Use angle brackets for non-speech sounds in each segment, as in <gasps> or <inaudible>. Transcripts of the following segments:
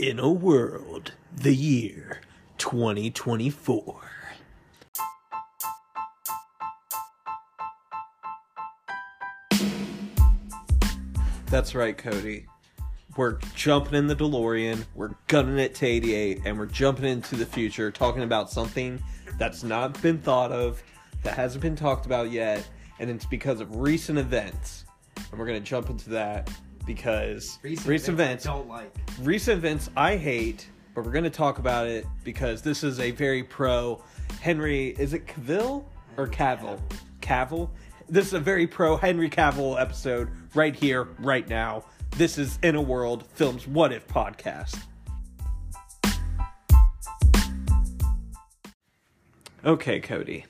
In a world, the year 2024. That's right, Cody. We're jumping in the DeLorean, we're gunning it to 88, and we're jumping into the future talking about something that's not been thought of, that hasn't been talked about yet, and it's because of recent events. And we're going to jump into that because recent, events, I don't like. recent events I hate, but we're going to talk about it because this is a very pro Henry. Is it Cavill or Cavill? Cavill. This is a very pro Henry Cavill episode right here, right now. This is In a World Films What If podcast. Okay, Cody.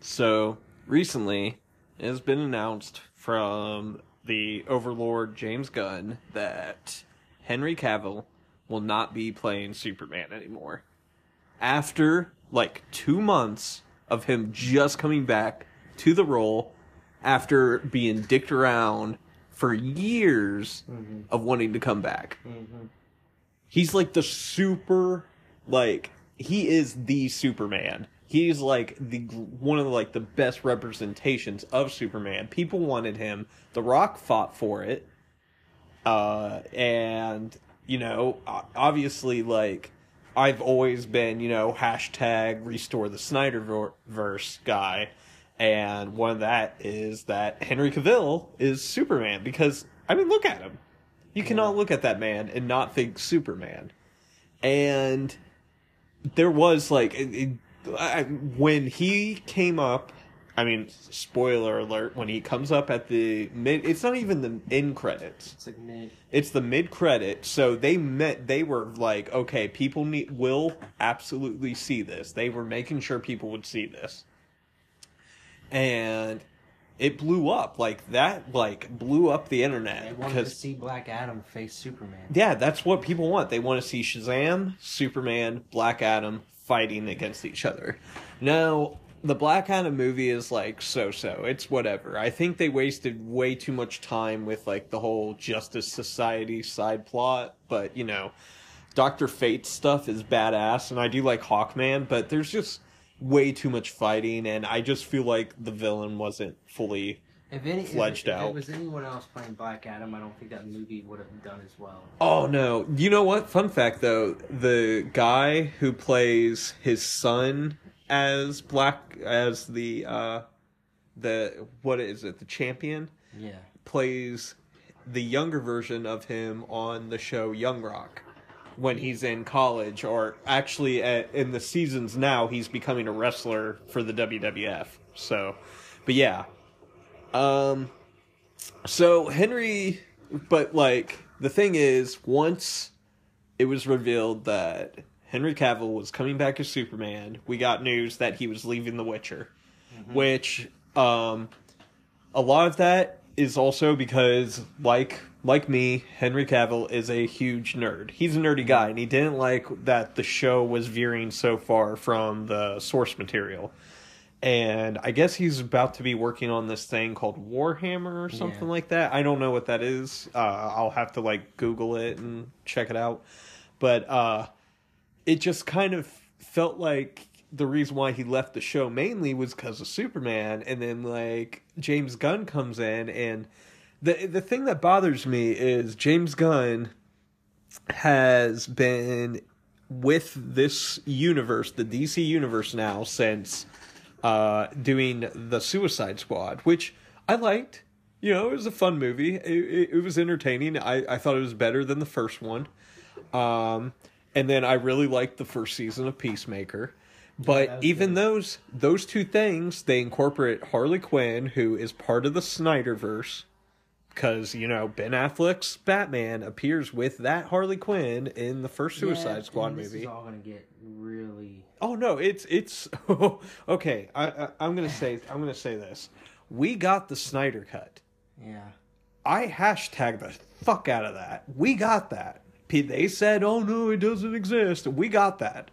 So recently, it has been announced from the Overlord James Gunn that Henry Cavill will not be playing Superman anymore. After like two months of him just coming back to the role after being dicked around for years mm-hmm. of wanting to come back. Mm-hmm. He's like the super, like, he is the Superman. He's like the one of the, like the best representations of Superman. People wanted him. The Rock fought for it, uh, and you know, obviously, like I've always been, you know, hashtag restore the Snyderverse guy, and one of that is that Henry Cavill is Superman because I mean, look at him. You cannot look at that man and not think Superman, and there was like it, it, I, when he came up i mean spoiler alert when he comes up at the mid it's not even the end credits It's like mid. it's the mid credit so they met they were like okay people need will absolutely see this they were making sure people would see this and it blew up like that like blew up the internet They wanted because to see Black Adam face Superman. yeah, that's what people want. They want to see Shazam, Superman, Black Adam fighting against each other. Now, the Black Adam movie is like so so. It's whatever. I think they wasted way too much time with like the whole Justice Society side plot, but you know, Doctor Fate stuff is badass, and I do like Hawkman, but there's just way too much fighting, and I just feel like the villain wasn't fully If any, if, Fledged if out. it was anyone else playing Black Adam, I don't think that movie would have done as well. Oh no! You know what? Fun fact though, the guy who plays his son as Black as the uh the what is it? The champion Yeah. plays the younger version of him on the show Young Rock when he's in college, or actually at, in the seasons now, he's becoming a wrestler for the WWF. So, but yeah, um, so Henry, but like the thing is, once it was revealed that Henry Cavill was coming back as Superman, we got news that he was leaving The Witcher, which um, a lot of that is also because like like me, Henry Cavill is a huge nerd. He's a nerdy guy, and he didn't like that the show was veering so far from the source material and I guess he's about to be working on this thing called Warhammer or something Yeah. like that. I don't know what that is. Uh, I'll have to like Google it and check it out. But uh, it just kind of felt like the reason why he left the show mainly was because of Superman, and then like James Gunn comes in, and the the thing that bothers me is James Gunn has been with this universe, the DC universe now since uh, doing the Suicide Squad, which I liked. You know, it was a fun movie. It, it, it was entertaining. I, I thought it was better than the first one. Um, and then I really liked the first season of Peacemaker. But was even good. those those two things, they incorporate Harley Quinn, who is part of the Snyderverse, because you know Ben Affleck's Batman appears with that Harley Quinn in the first Suicide Yeah, Squad and this movie. is all gonna get really. Oh no, it's it's <laughs> okay. I, I I'm gonna say I'm gonna say this. We got the Snyder cut. Yeah. I hashtag the fuck out of that. We got that. They said, "Oh no, it doesn't exist." We got that.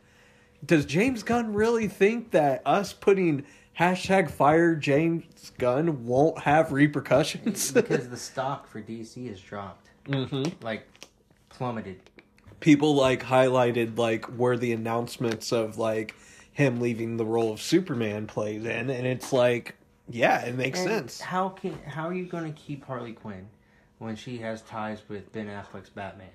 Does James Gunn really think that us putting hashtag fire James Gunn won't have repercussions? because <laughs> the stock for DC has dropped, hmm like plummeted. People like highlighted like where the announcements of like him leaving the role of Superman plays in, and it's like, yeah, it makes And sense. How can how are you going to keep Harley Quinn when she has ties with Ben Affleck's Batman?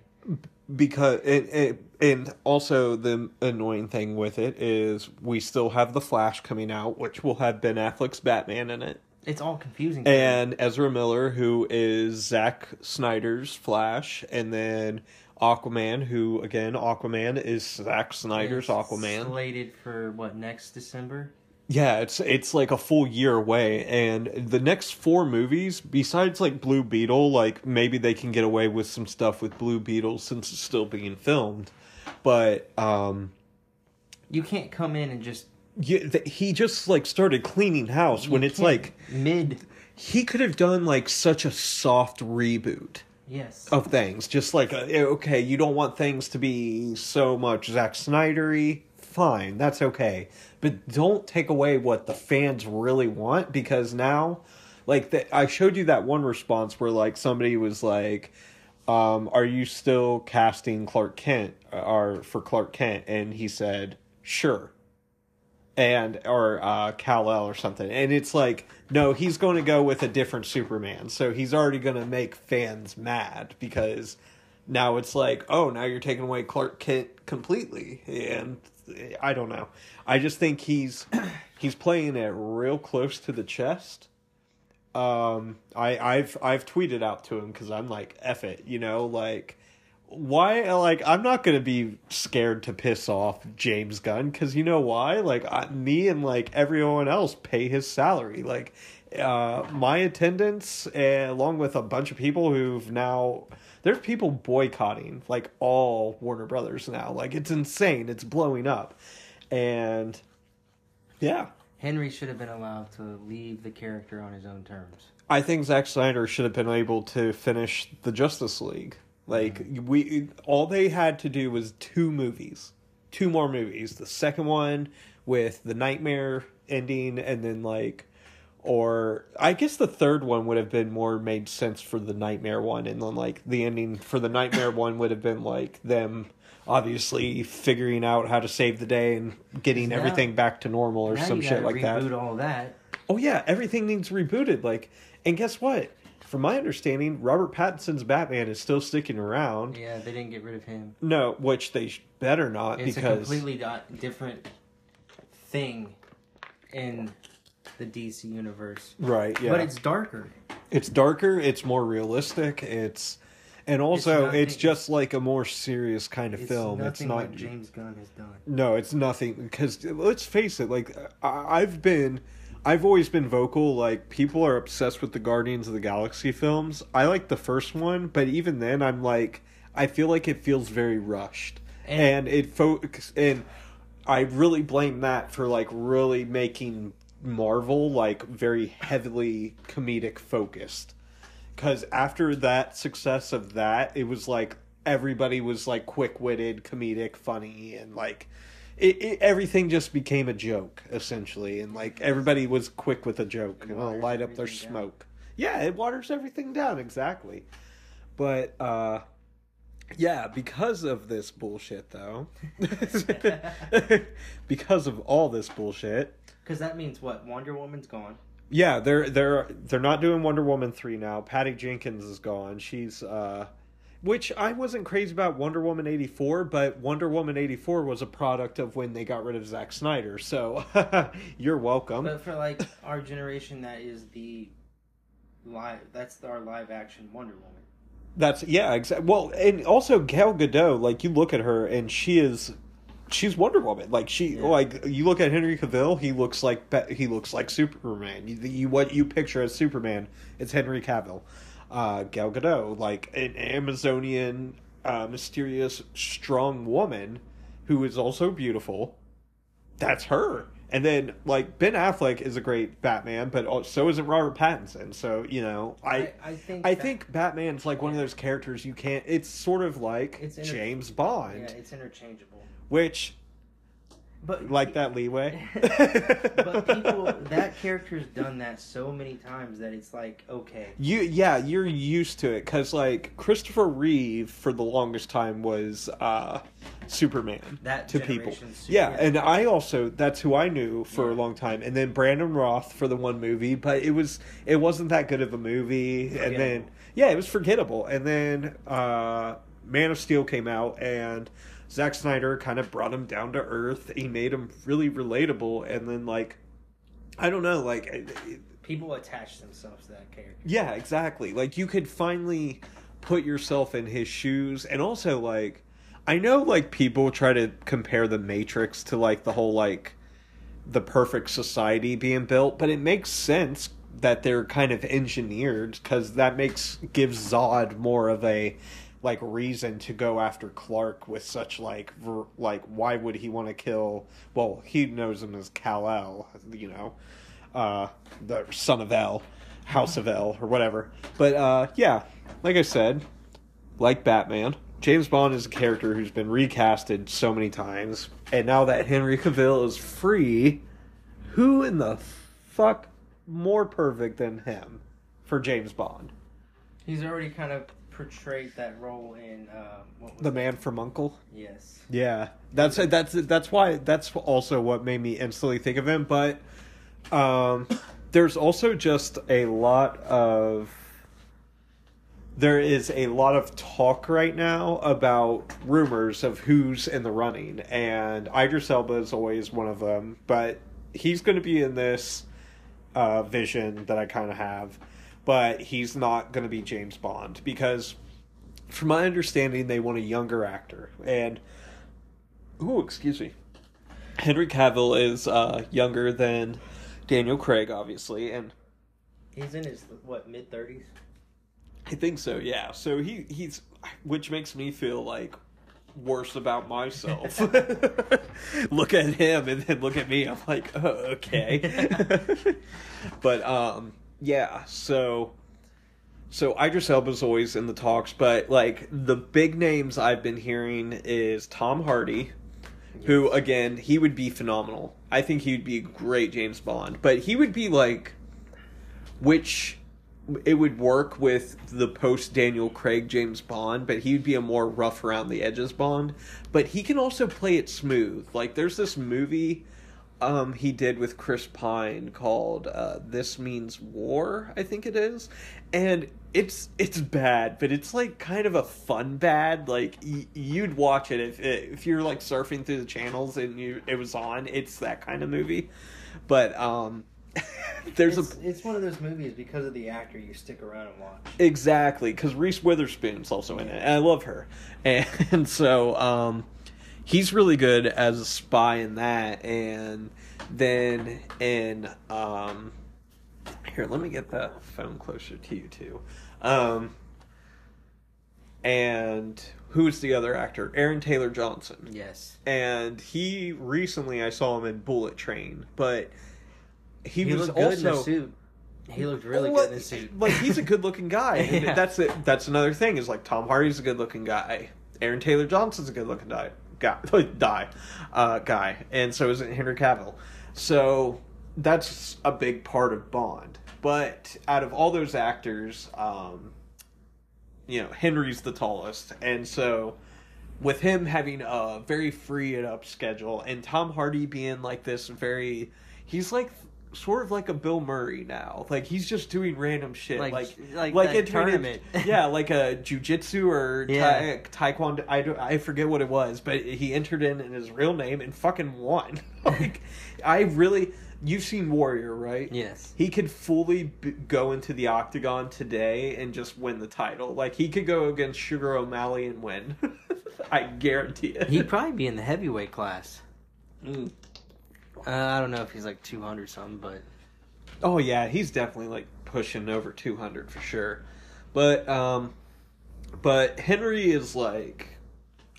because it, it and also the annoying thing with it is we still have the Flash coming out, which will have Ben Affleck's Batman in it, It's all confusing. and Ezra Miller, who is Zack Snyder's Flash, and then Aquaman, who again Aquaman is Zack Snyder's It's Aquaman. slated for what next December? Yeah, it's it's like a full year away, and the next four movies, besides like Blue Beetle, like maybe they can get away with some stuff with Blue Beetle since it's still being filmed, but um, You can't come in and just yeah, th- he just like started cleaning house when it's like mid. he could have done like such a soft reboot Yes. of things, just like uh, okay, you don't want things to be so much Zack Snydery. Fine, that's okay, but don't take away what the fans really want because now, like the, I showed you that one response where like somebody was like, um, "Are you still casting Clark Kent or for Clark Kent?" And he said, "Sure." and or uh Kal-El or something. And it's like, no, he's going to go with a different Superman. So he's already going to make fans mad because now it's like, oh, now you're taking away Clark Kent completely. And I don't know. I just think he's <clears throat> he's playing it real close to the chest. Um I I've I've tweeted out to him cuz I'm like, F it, you know, like why like i'm not gonna be scared to piss off james gunn because you know why? Like I, me and like everyone else pay his salary. Like uh my attendance uh, along with a bunch of people who've now there's people boycotting like all warner brothers now. Like it's insane. It's blowing up. And yeah. Henry should have been allowed to leave the character on his own terms. I think Zack Snyder should have been able to finish the Justice League. Like we, all they had to do was two movies, two more movies. The second one with the nightmare ending, and then like, or I guess the third one would have been more made sense for the nightmare one, and then like the ending for the nightmare <laughs> one would have been like them obviously figuring out how to save the day and getting Now- everything back to normal or some shit like that. reboot all that. Oh yeah, everything needs rebooted. Like, and guess what? From my understanding, Robert Pattinson's Batman is still sticking around. Yeah, they didn't get rid of him. No, which they better not It's a completely different thing in the DC universe. right, yeah, But it's darker. it's darker, it's more realistic, it's and also nothing- it's just like a more serious kind of It's film. It's not James Gunn has done. No, it's nothing because let's face it. Like I, I've been, I've always been vocal. Like people are obsessed with the Guardians of the Galaxy films. I like the first one, but even then, I'm like, I feel like it feels very rushed, and, And- it fo- and I really blame that for like really making Marvel like very heavily comedic focused because after that success of that it was like everybody was like quick-witted comedic funny and like it, it everything just became a joke essentially and like everybody was quick with a joke and oh, waters light up their down. smoke yeah it waters everything down exactly but uh yeah because of this bullshit though <laughs> because of all this bullshit Because that means what? Wonder Woman's gone. yeah, they're they're they're not doing Wonder Woman three now. Patty Jenkins is gone. She's uh, which I wasn't crazy about Wonder Woman eighty four, but Wonder Woman eighty four was a product of when they got rid of Zack Snyder. So <laughs> you're welcome. But for like our generation, that is the live. That's our live action Wonder Woman. That's yeah, exactly. Well, and also Gal Gadot, like you look at her and she is she's Wonder Woman. Like she Yeah. like you look at Henry Cavill, he looks like he looks like Superman. You, you what you picture as Superman, it's Henry Cavill. Uh Gal Gadot, like an Amazonian uh mysterious strong woman who is also beautiful. That's her. And then like Ben Affleck is a great Batman, but so isn't Robert Pattinson. So, you know, I I, I think. I that- think Batman's like one of those characters you can't. It's sort of like inter- James Bond, Yeah, it's interchangeable. which But like that leeway. <laughs> <laughs> but people, that character's done that so many times that it's like okay. You yeah, you're used to it because like Christopher Reeve for the longest time was uh, Superman That to people. generation's Super- Yeah, yeah. and I also that's who I knew for a long time, and then Brandon Routh for the one movie, but it was it wasn't that good of a movie, and then yeah, it was forgettable, and then uh, Man of Steel came out and. Zack Snyder kind of brought him down to earth. He made him really relatable, and then like, I don't know, like it- People attach themselves to that character. yeah, exactly. Like you could finally put yourself in his shoes and also like I know like people try to compare the Matrix to like the whole like the perfect society being built, but it makes sense that they're kind of engineered cuz that makes gives Zod more of a like reason to go after Clark with such like ver- like why would he want to kill well he knows him as Kal-El you know uh the son of El House of El or whatever. But uh yeah like I said like Batman James Bond is a character who's been recasted so many times and now that Henry Cavill is free who in the fuck more perfect than him for James Bond? He's already kind of portrayed that role in uh, what was the man from Uncle Yes. Yeah, that's that's that's why that's also what made me instantly think of him. But um, there's also just a lot of there is a lot of talk right now about rumors of who's in the running, and Idris Elba is always one of them. But he's going to be in this uh, vision that I kind of have, but he's not going to be James Bond because, from my understanding, they want a younger actor and. Ooh, excuse me. Henry Cavill is uh, younger than Daniel Craig, obviously, and He's in his what mid thirties. I think so. Yeah. So he he's, which makes me feel like worse about myself. <laughs> look at him and then look at me. I'm like, oh, okay. <laughs> but um, yeah. So. So Idris Elba's always in the talks, but like the big names I've been hearing is Tom Hardy, who again he would be phenomenal. I think he would be a great James Bond, but he would be like, which it would work with the post Daniel Craig James Bond, but he would be a more rough around the edges Bond. But he can also play it smooth. Like there's this movie um he did with Chris Pine called uh This Means War, I think it is. And it's it's bad, but it's like kind of a fun bad. Like y- you'd watch it if if you're like surfing through the channels and you it was on. It's that kind of movie. But um <laughs> there's it's, a it's one of those movies because of the actor you stick around and watch. Exactly, because Reese Witherspoon's also in it, and I love her, <laughs> and, so um, he's really good as a spy in that. And then in um, here, let me get the phone closer to you too. Um, and who's the other actor? Aaron Taylor Johnson Yes. and he recently I saw him in Bullet Train, but he, He, was looked good in also the suit. He looked really Well, good in the suit. Like he's a good looking guy. <laughs> Yeah. That's it. That's another thing. Is like Tom Hardy's a good looking guy. Aaron Taylor Johnson's a good looking guy. Guy, <laughs> die, uh, guy, and so is it Henry Cavill. So that's a big part of Bond. But out of all those actors, um, you know, Henry's the tallest, and so with him having a very free and up schedule, and Tom Hardy being like this very, he's like sort of like a Bill Murray now. Like he's just doing random shit, Like- like like like that tournament. into- <laughs> yeah, like a jujitsu or Yeah. taekwondo. I don't, I forget what it was, but he entered in in his real name and fucking won. <laughs> like I really, you've seen Warrior, right? Yes. He could fully b- go into the octagon today and just win the title. Like he could go against Sugar O'Malley and win. <laughs> I guarantee it. He'd probably be in the heavyweight class. Mm. Uh, I don't know if he's like 200 something, but Oh yeah, he's definitely like pushing over 200 for sure. But um but Henry is like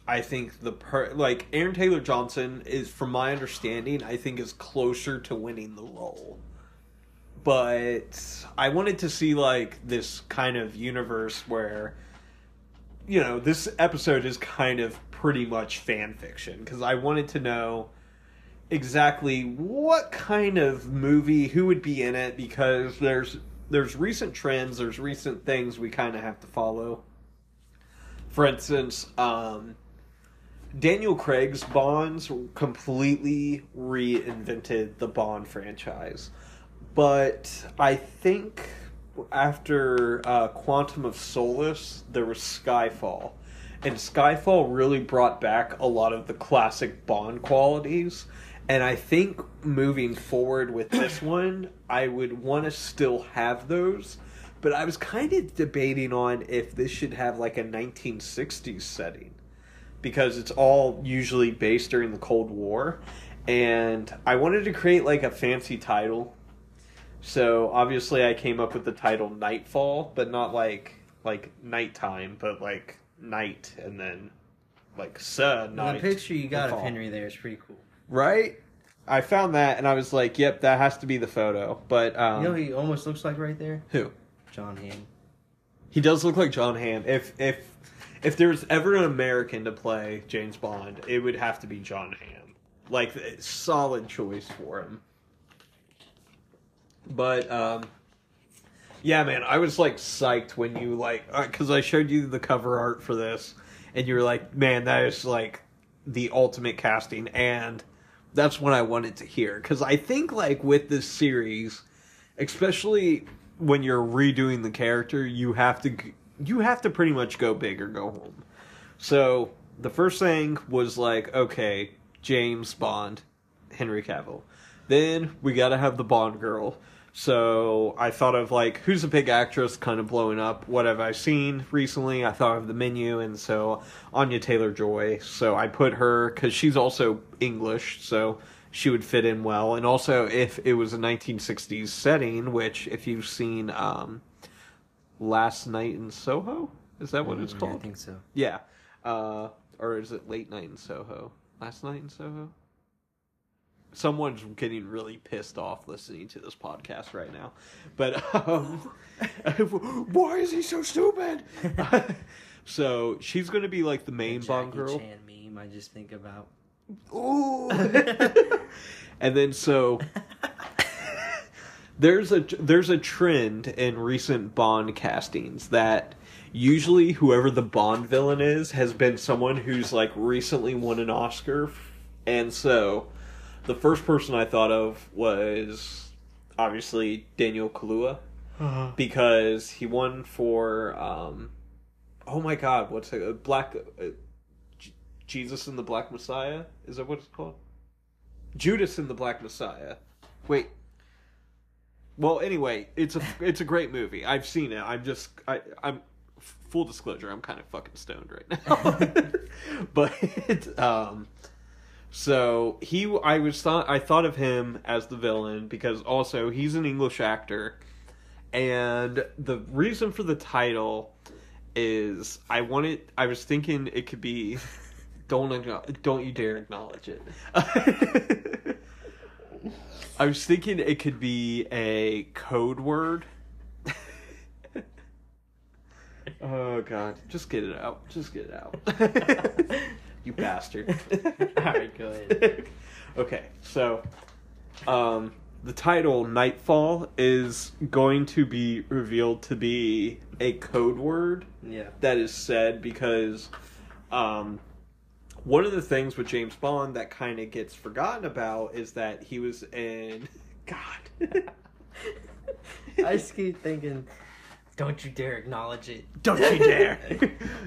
I think the per like Aaron Taylor Johnson is from my understanding I think is closer to winning the role. But I wanted to see like this kind of universe where you know, this episode is kind of pretty much fan fiction because I wanted to know exactly what kind of movie, who would be in it, because there's there's recent trends, there's recent things we kind of have to follow. For instance, um, Daniel Craig's Bonds completely reinvented the Bond franchise, but I think after uh, Quantum of Solace, there was Skyfall. And Skyfall really brought back a lot of the classic Bond qualities. And I think moving forward with this <clears throat> one, I would want to still have those. But I was kind of debating on if this should have like a 1960s setting. Because it's all usually based during the Cold War. And I wanted to create like a fancy title so obviously, I came up with the title Nightfall, but not like like nighttime, but like night and then like sun. Night. The picture you got of Henry there is pretty cool, right? I found that and I was like, "Yep, that has to be the photo." But um, you know, he almost looks like right there. Who? John Hamm. He does look like John Hamm. If if if there's ever an American to play James Bond, it would have to be John Hamm. Like solid choice for him. But um, yeah, man, I was like psyched when you like because uh, I showed you the cover art for this, and you were like, "Man, that is like the ultimate casting," and that's what I wanted to hear because I think like with this series, especially when you're redoing the character, you have to you have to pretty much go big or go home. So the first thing was like, okay, James Bond, Henry Cavill. Then we got to have the Bond girl. So I thought of like who's a big actress kind of blowing up. What have I seen recently? I thought of the menu, and so Anya Taylor Joy. So I put her because she's also English, so she would fit in well. And also, if it was a 1960s setting, which if you've seen um, Last Night in Soho, is that what mm, it's called? I think so. Yeah, uh, or is it Late Night in Soho? Last Night in Soho someone's getting really pissed off listening to this podcast right now. But um, <laughs> why is he so stupid? <laughs> so she's going to be like the main the Bond girl. Chan meme I just think about. Ooh. <laughs> and then so there's a there's a trend in recent Bond castings that usually whoever the Bond villain is has been someone who's like recently won an Oscar and so the first person I thought of was obviously Daniel Kaluuya uh-huh. because he won for um, oh my god, what's it? Black uh, J- Jesus and the Black Messiah? Is that what it's called? Judas and the Black Messiah. Wait. Well, anyway, it's a it's a great movie. I've seen it. I'm just I I'm full disclosure. I'm kind of fucking stoned right now. <laughs> <laughs> but it's um so he, I was thought, I thought of him as the villain because also he's an English actor, and the reason for the title is I wanted. I was thinking it could be, <laughs> don't don't you dare acknowledge it. <laughs> I was thinking it could be a code word. <laughs> oh god, just get it out. Just get it out. You bastard. <laughs> All right, go ahead. <laughs> okay, so um, the title Nightfall is going to be revealed to be a code word yeah. that is said because um, one of the things with James Bond that kind of gets forgotten about is that he was in <laughs> God. I just keep thinking, don't you dare acknowledge it. Don't you dare.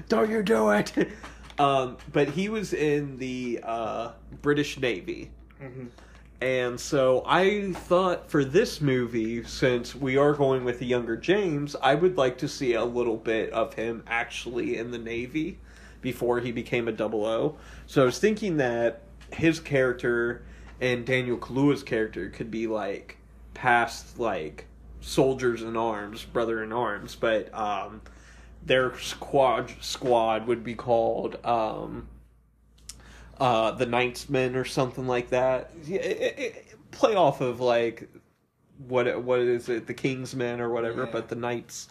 don't you do it. Um, but he was in the uh, British Navy. Mm-hmm. And so I thought for this movie, since we are going with the younger James, I would like to see a little bit of him actually in the Navy before he became a double O. So I was thinking that his character and Daniel Kaluuya's character could be like past like soldiers in arms, brother in arms, but um, their squad squad would be called um, uh, the Knightsmen or something like that. It, it, it, play off of like what what is it, the Kingsmen or whatever, yeah. but the Knights,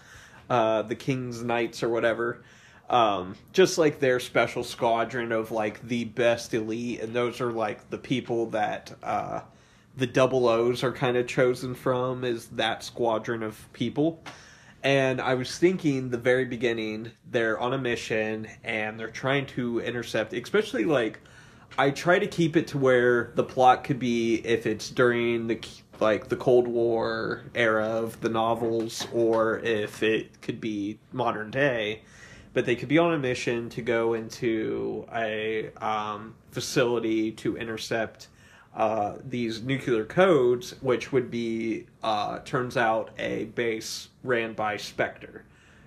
uh, the King's Knights or whatever. um, just like their special squadron of like the best elite, and those are like the people that uh, the double O's are kind of chosen from is that squadron of people. And I was thinking the very beginning, they're on a mission and they're trying to intercept, especially like I try to keep it to where the plot could be if it's during the like the Cold War era of the novels or if it could be modern day. But they could be on a mission to go into a um, facility to intercept uh, these nuclear codes, which would be, uh, turns out, a base ran by Spectre.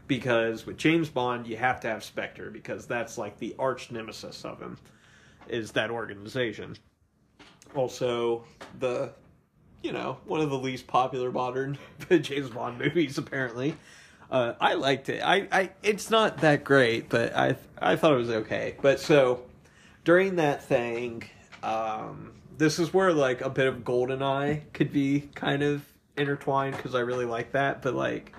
Because with James Bond, you have to have Spectre, because that's like the arch nemesis of him, is that organization. Also, the, you know, one of the least popular modern <laughs> James Bond movies, apparently. Uh, I liked it. I, I, it's not that great, but I, I thought it was okay. But so during that thing, um, this is where like a bit of GoldenEye could be kind of intertwined because I really like that. But like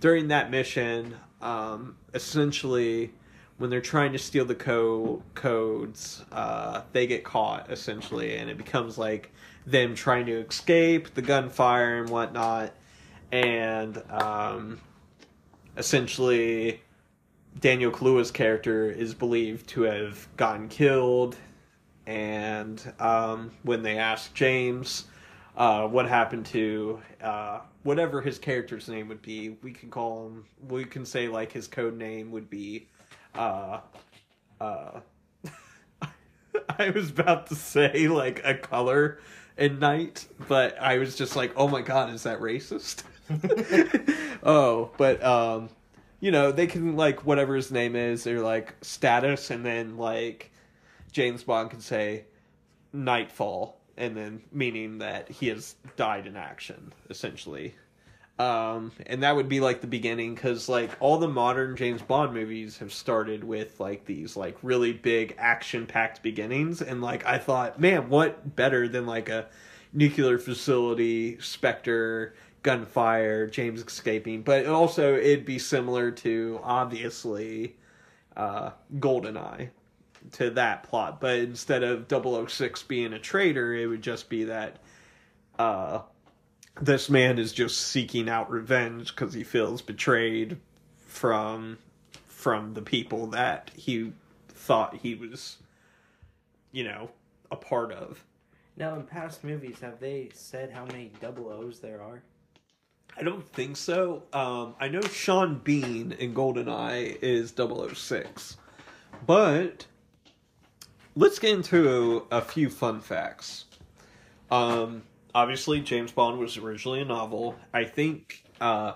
during that mission, um, essentially when they're trying to steal the co- codes, uh, they get caught essentially, and it becomes like them trying to escape the gunfire and whatnot. And um, essentially Daniel Kaluuya's character is believed to have gotten killed, and um, when they ask James uh, what happened to uh, whatever his character's name would be, we can call him. We can say like his code name would be. Uh, uh, <laughs> I was about to say like a color in night, but I was just like, oh my god, is that racist? <laughs> oh, but um, you know, they can like whatever his name is, or like status, and then like James Bond can say Nightfall, and then meaning that he has died in action, essentially. Um, and that would be like the beginning because like all the modern James Bond movies have started with like these like really big action packed beginnings, and like I thought, man, what better than like a nuclear facility, Spectre, gunfire, James escaping, but also it'd be similar to obviously uh, Goldeneye to that plot. But instead of 006 being a traitor, it would just be that uh, this man is just seeking out revenge because he feels betrayed from from the people that he thought he was, you know, a part of. Now, in past movies, have they said how many double O's there are? I don't think so. Um, I know Sean Bean in GoldenEye is 006. But let's get into a, a few fun facts. Um, obviously, James Bond was originally a novel. I think uh,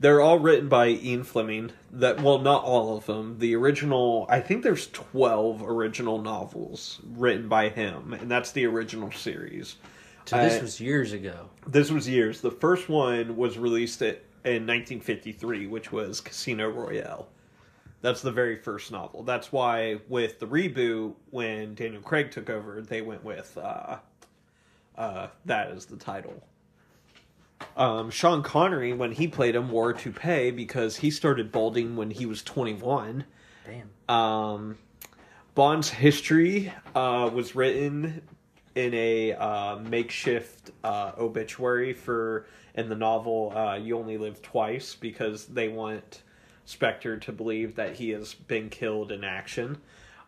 they're all written by Ian Fleming. That well, not all of them. The original, I think there's 12 original novels written by him, and that's the original series. So this I- was years ago. this was years. The first one was released at, in 1953, which was Casino Royale. That's the very first novel. That's why with the reboot, when Daniel Craig took over, they went with uh, uh, that as the title. Um, Sean Connery, when he played him, wore a toupee because he started balding when he was 21. Damn. Um, Bond's history uh, was written in a uh, makeshift uh, obituary for in the novel uh, "You Only Live Twice" because they want Spectre to believe that he has been killed in action.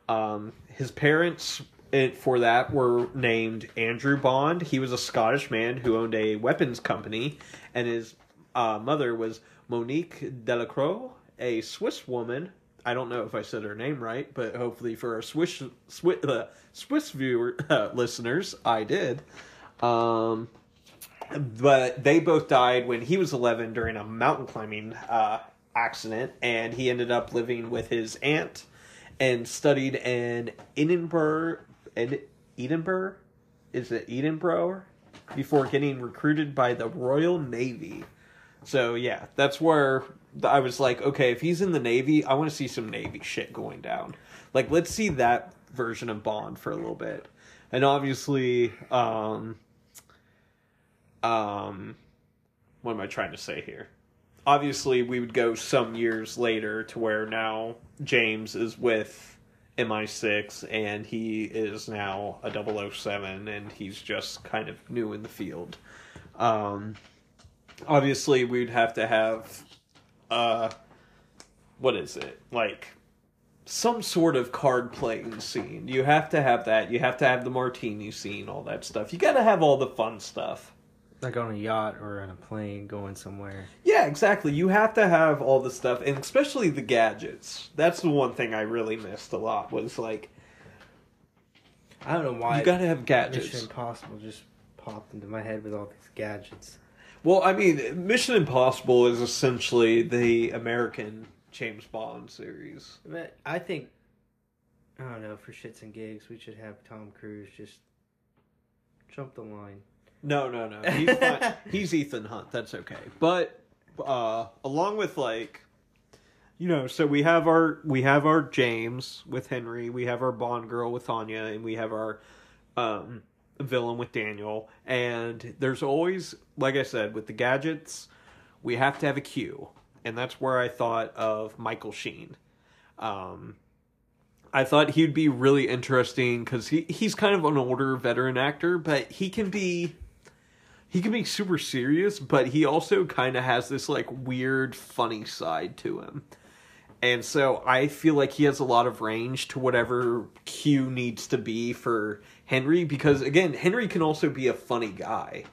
Um, his parents it, for that were named Andrew Bond. He was a Scottish man who owned a weapons company, and his uh, mother was Monique Delacroix, a Swiss woman. I don't know if I said her name right, but hopefully for our Swiss Swiss, uh, Swiss viewer <laughs> uh, listeners, I did. Um, but they both died when he was 11 during a mountain climbing uh, accident, and he ended up living with his aunt and studied in Edinburgh. Ed, Edinburgh? Is it Edinburgh? Before getting recruited by the Royal Navy. So, yeah, that's where I was like, okay, if he's in the Navy, I want to see some Navy shit going down. Like, let's see that version of Bond for a little bit. And obviously, um, um, what am I trying to say here? Obviously we would go some years later to where now James is with MI6 and he is now a 007 and he's just kind of new in the field. Um, obviously we'd have to have uh what is it? Like some sort of card playing scene. You have to have that. You have to have the martini scene, all that stuff. You got to have all the fun stuff. Like on a yacht or on a plane going somewhere. Yeah, exactly. You have to have all the stuff, and especially the gadgets. That's the one thing I really missed a lot. Was like I don't know why you got to have gadgets. Mission Impossible just popped into my head with all these gadgets. Well, I mean, Mission Impossible is essentially the American James Bond series. But I think I don't know for shits and gigs we should have Tom Cruise just jump the line. No, no, no. He's <laughs> fine. He's Ethan Hunt. That's okay. But uh, along with like, you know, so we have our we have our James with Henry, we have our Bond girl with Anya, and we have our um, villain with Daniel. And there's always, like I said, with the gadgets, we have to have a Q, and that's where I thought of Michael Sheen. Um, I thought he'd be really interesting because he, he's kind of an older veteran actor, but he can be he can be super serious, but he also kind of has this like weird funny side to him. And so I feel like he has a lot of range to whatever Q needs to be for Henry because again, Henry can also be a funny guy.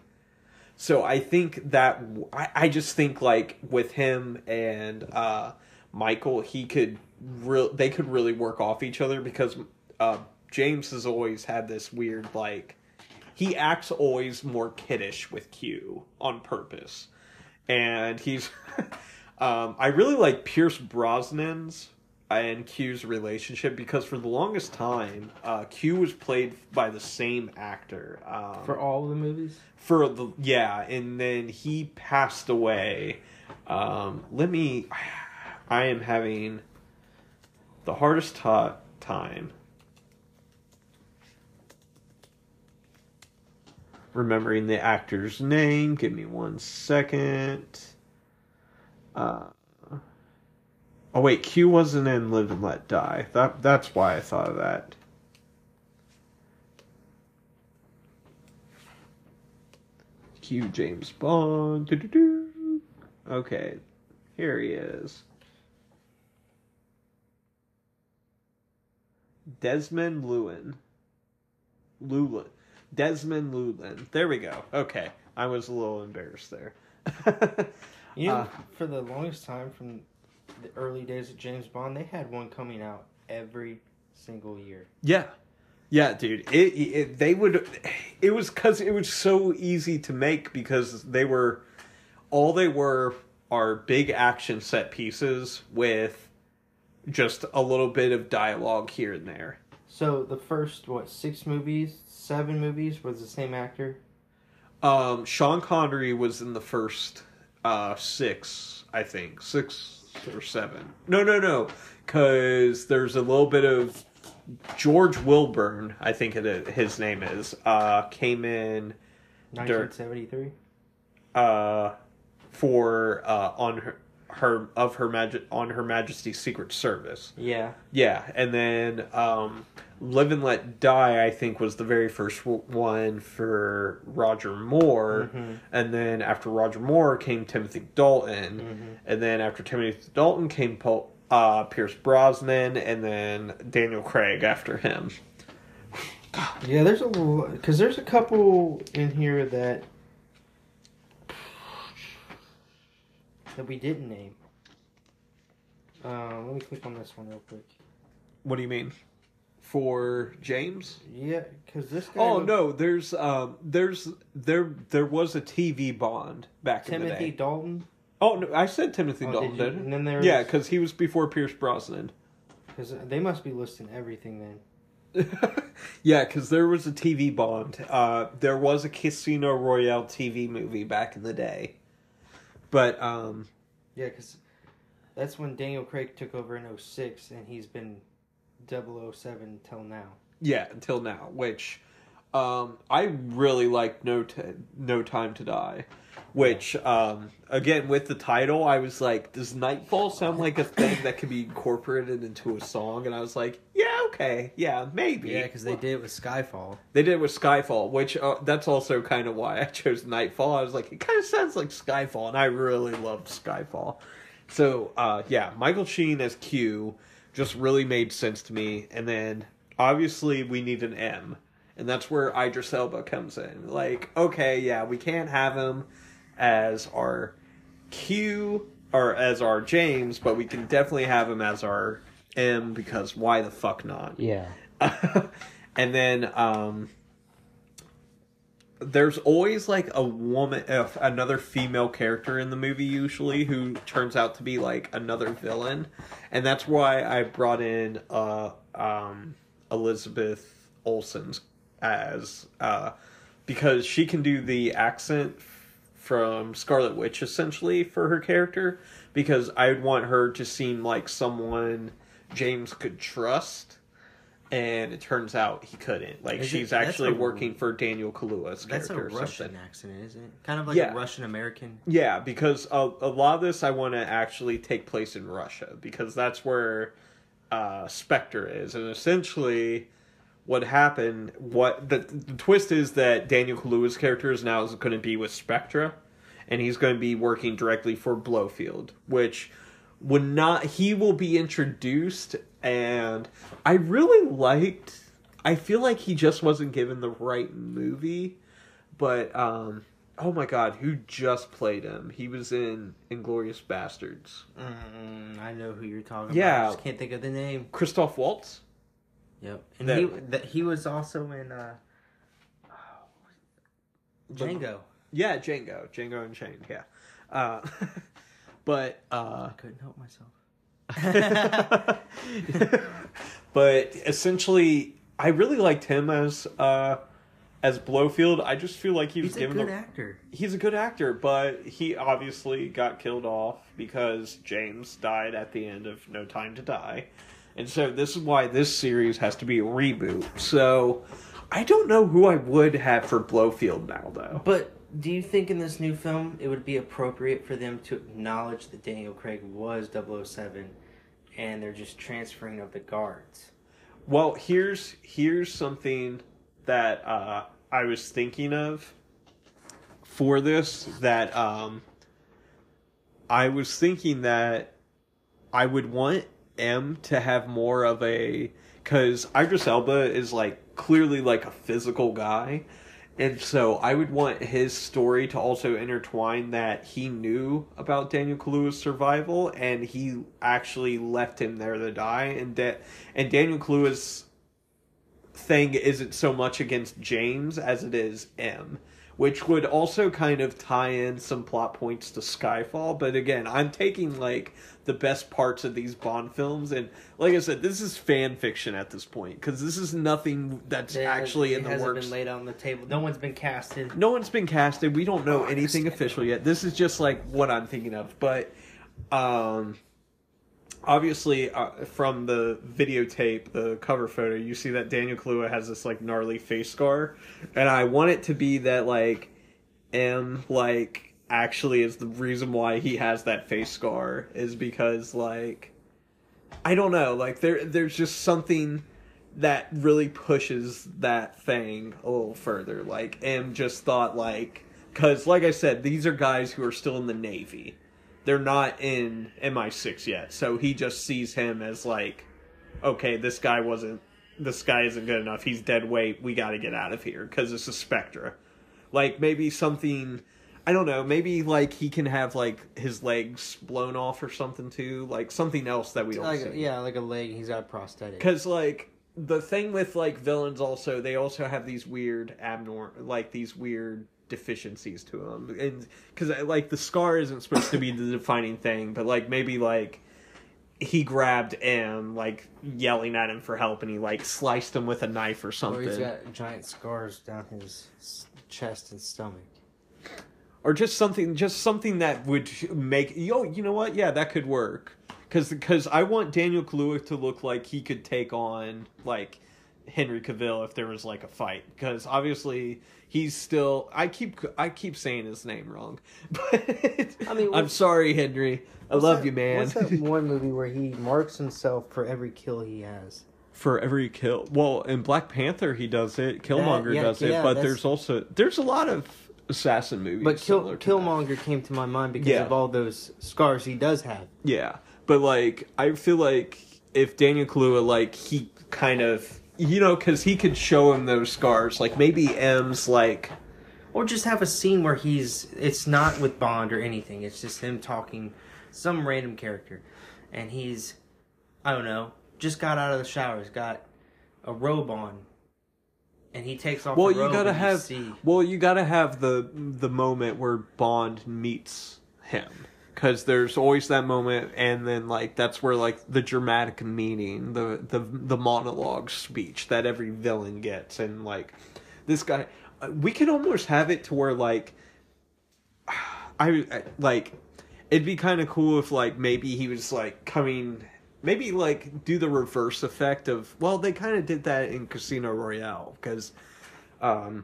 So I think that I, I just think like with him and uh Michael, he could real they could really work off each other because uh James has always had this weird like he acts always more kiddish with Q on purpose. And he's <laughs> um I really like Pierce Brosnan's and Q's relationship because for the longest time, uh, Q was played by the same actor. Um, For all the movies? for the yeah, and then he passed away. Um, let me. <sighs> I am having the hardest ta- time remembering the actor's name. Give me one second. Uh, oh wait, Q wasn't in Live and Let Die. That that's why I thought of that. Q James Bond. Doo-doo-doo. Okay, here he is. Desmond Llewellyn. Llewellyn. Desmond Llewellyn. There we go. Okay, I was a little embarrassed there. <laughs> You know, Uh, for the longest time, from the early days of James Bond, they had one coming out every single year. Yeah, yeah, dude. It, it they would. It was because it was so easy to make because they were all they were are big action set pieces with just a little bit of dialogue here and there. So the first what six movies, seven movies was the same actor. Um, Sean Connery was in the first uh six, I think six or seven. No, no, no, because there's a little bit of George Wilburn. I think it, his name is. Uh, came in. Nineteen seventy three. uh, for uh, on her her of her magi- on her Majesty's Secret Service. Yeah. Yeah, and then um, Live and Let Die, I think, was the very first w- one for Roger Moore, Mhm. and then after Roger Moore came Timothy Dalton, Mhm. and then after Timothy Dalton came Paul, uh, Pierce Brosnan, and then Daniel Craig after him. Yeah, there's a because there's a couple in here that that we didn't name. Um, let me click on this one real quick. What do you mean? For James? Yeah, because this guy. Oh no, there's um there's there there was a TV Bond back in the day. Timothy. Dalton. Oh no, I said Timothy Oh, Dalton, did didn't And then there's Yeah, because he was before Pierce Brosnan. because they must be listing everything then. <laughs> yeah, because there was a TV Bond. Uh, there was a Casino Royale TV movie back in the day, but um, Yeah, because that's when Daniel Craig took over in 06, and he's been 007 till now. yeah, until now, which Um, I really like No T- No Time to Die, which um, again with the title, I was like, does Nightfall sound like a thing that could be incorporated into a song? And I was like, yeah, okay, yeah, maybe. Yeah, because they did it with Skyfall. They did it with Skyfall, which uh, that's also kind of why I chose Nightfall. I was like, it kind of sounds like Skyfall, and I really loved Skyfall. So uh, yeah, Michael Sheen as Q just really made sense to me. And then obviously we need an M, and that's where Idris Elba comes in. Like, okay, yeah, we can't have him as our Q or as our James, but we can definitely have him as our M because why the fuck not? Yeah. <laughs> and then um there's always like a woman uh, another female character in the movie usually who turns out to be like another villain and that's why i brought in uh um elizabeth olsen's as uh because she can do the accent from scarlet witch essentially for her character because i would want her to seem like someone james could trust and it turns out he couldn't. Like Is she's that's actually a- working for Daniel Kaluuya's That's a character or Russian something. accent, isn't it? Kind of like Yeah. a Russian American. Yeah, because a, a lot of this I want to actually take place in Russia because that's where uh, Spectre is, and essentially what happened. What the, the twist is that Daniel Kaluuya's character is now going to be with Spectra, and he's going to be working directly for Blofeld, which would not. He will be introduced, and I really liked. I feel like he just wasn't given the right movie, but um, oh my god, who just played him? He was in Inglourious Basterds. Mm, I know who you're talking Yeah. about. I just can't think of the name. Christoph Waltz. Yep. And That- he that he was also in uh, Django. Yeah, Django, Django Unchained. Yeah, uh, <laughs> but uh, I couldn't help myself. <laughs> but essentially, I really liked him as uh, as Blofeld. I just feel like he was He's a given good the actor. he's a good actor, but he obviously got killed off because James died at the end of No Time to Die. And so this is why this series has to be a reboot. So I don't know who I would have for Blofeld now though. But do you think in this new film it would be appropriate for them to acknowledge that Daniel Craig was 007 and they're just transferring of the guards? Well, here's here's something that uh, I was thinking of for this that um, I was thinking that I would want M to have more of a because Idris Elba is like clearly like a physical guy. And so I would want his story to also intertwine that he knew about Daniel Kaluuya's survival and he actually left him there to die and that and Daniel Kaluuya's thing isn't so much against James as it is M, which would also kind of tie in some plot points to Skyfall. But again, I'm taking like the best parts of these Bond films, and like I said, this is fan fiction at this point because this is nothing that's It- actually in the hasn't works. been laid on the table. No one's been casted. No one's been casted. We don't know Oh, anything official yet. This is just like what I'm thinking of. But um, obviously, uh, from the videotape, the cover photo, you see that Daniel Kaluuya has this like gnarly face scar, and I want it to be that like M like actually is the reason why he has that face scar is because like I don't know, like there there's just something that really pushes that thing a little further. Like M just thought like cuz like I said, these are guys who are still in the navy. They're not in MI6 yet. So he just sees him as like okay, this guy wasn't this guy isn't good enough. He's dead weight. We got to get out of here cuz it's a Spectra. Like maybe something I don't know, maybe like he can have like his legs blown off or something too, like something else that we don't Like, see. yeah, like a leg. He's got a prosthetic. Because like the thing with like villains, also they also have these weird abnormal, like these weird deficiencies to them, and because uh, like the scar isn't supposed to be the defining thing, but like maybe like he grabbed M, like yelling at him for help, and he like sliced him with a knife or Or something, he's got giant scars down his chest and stomach. Or just something, just something that would make yo, you know what? Yeah, that could work. Because because I want Daniel Kaluuya to look like he could take on like Henry Cavill if there was like a fight because obviously he's still I keep I keep saying his name wrong <laughs> but I mean, I'm sorry Henry I love that- you man What's that <laughs> one movie where he marks himself for every kill he has? for every kill well in Black Panther he does it Killmonger yeah, does it but there's also there's a lot of assassin movies But Kill. Killmonger came to my mind because Yeah. of all those scars he does have. Yeah, but like I feel like if Daniel Kaluuya like he kind of you know because he could show him those scars like maybe M's like Or just have a scene where he's it's not with Bond or anything. It's just him talking some random character. And he's I don't know, just got out of the shower, he's got a robe on. And he takes off well the you gotta have see. well you gotta have the the moment where Bond meets him. Because there's always that moment and then like that's where like the dramatic meaning the the the monologue speech that every villain gets. And like this guy uh, we can almost have it to where like <sighs> I, I like it'd be kind of cool if like maybe he was like coming maybe like do the reverse effect of well they kind of did that in Casino Royale because um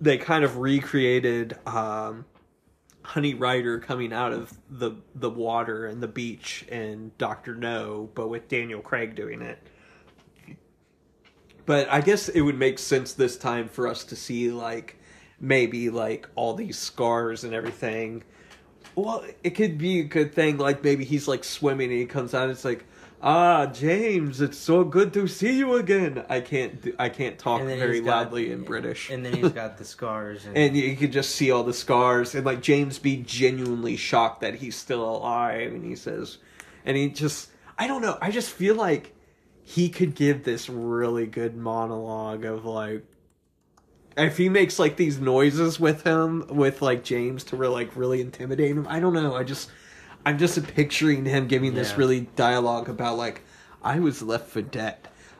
they kind of recreated um Honey Ryder coming out of the the water and the beach and Doctor No but with Daniel Craig doing it but I guess it would make sense this time for us to see like maybe like all these scars and everything. Well, it could be a good thing. Like maybe he's like swimming and he comes out. And it's like, ah, James, it's so good to see you again. I can't. do- I can't talk very got- loudly in British. And then he's got the scars and, and you could just see all the scars and like James be genuinely shocked that he's still alive and he says and he just I don't know I just feel like he could give this really good monologue of like if he makes like these noises with him with like James to really like really intimidate him I don't know I just I'm just picturing him giving this Yeah. really dialogue about like I was left for dead.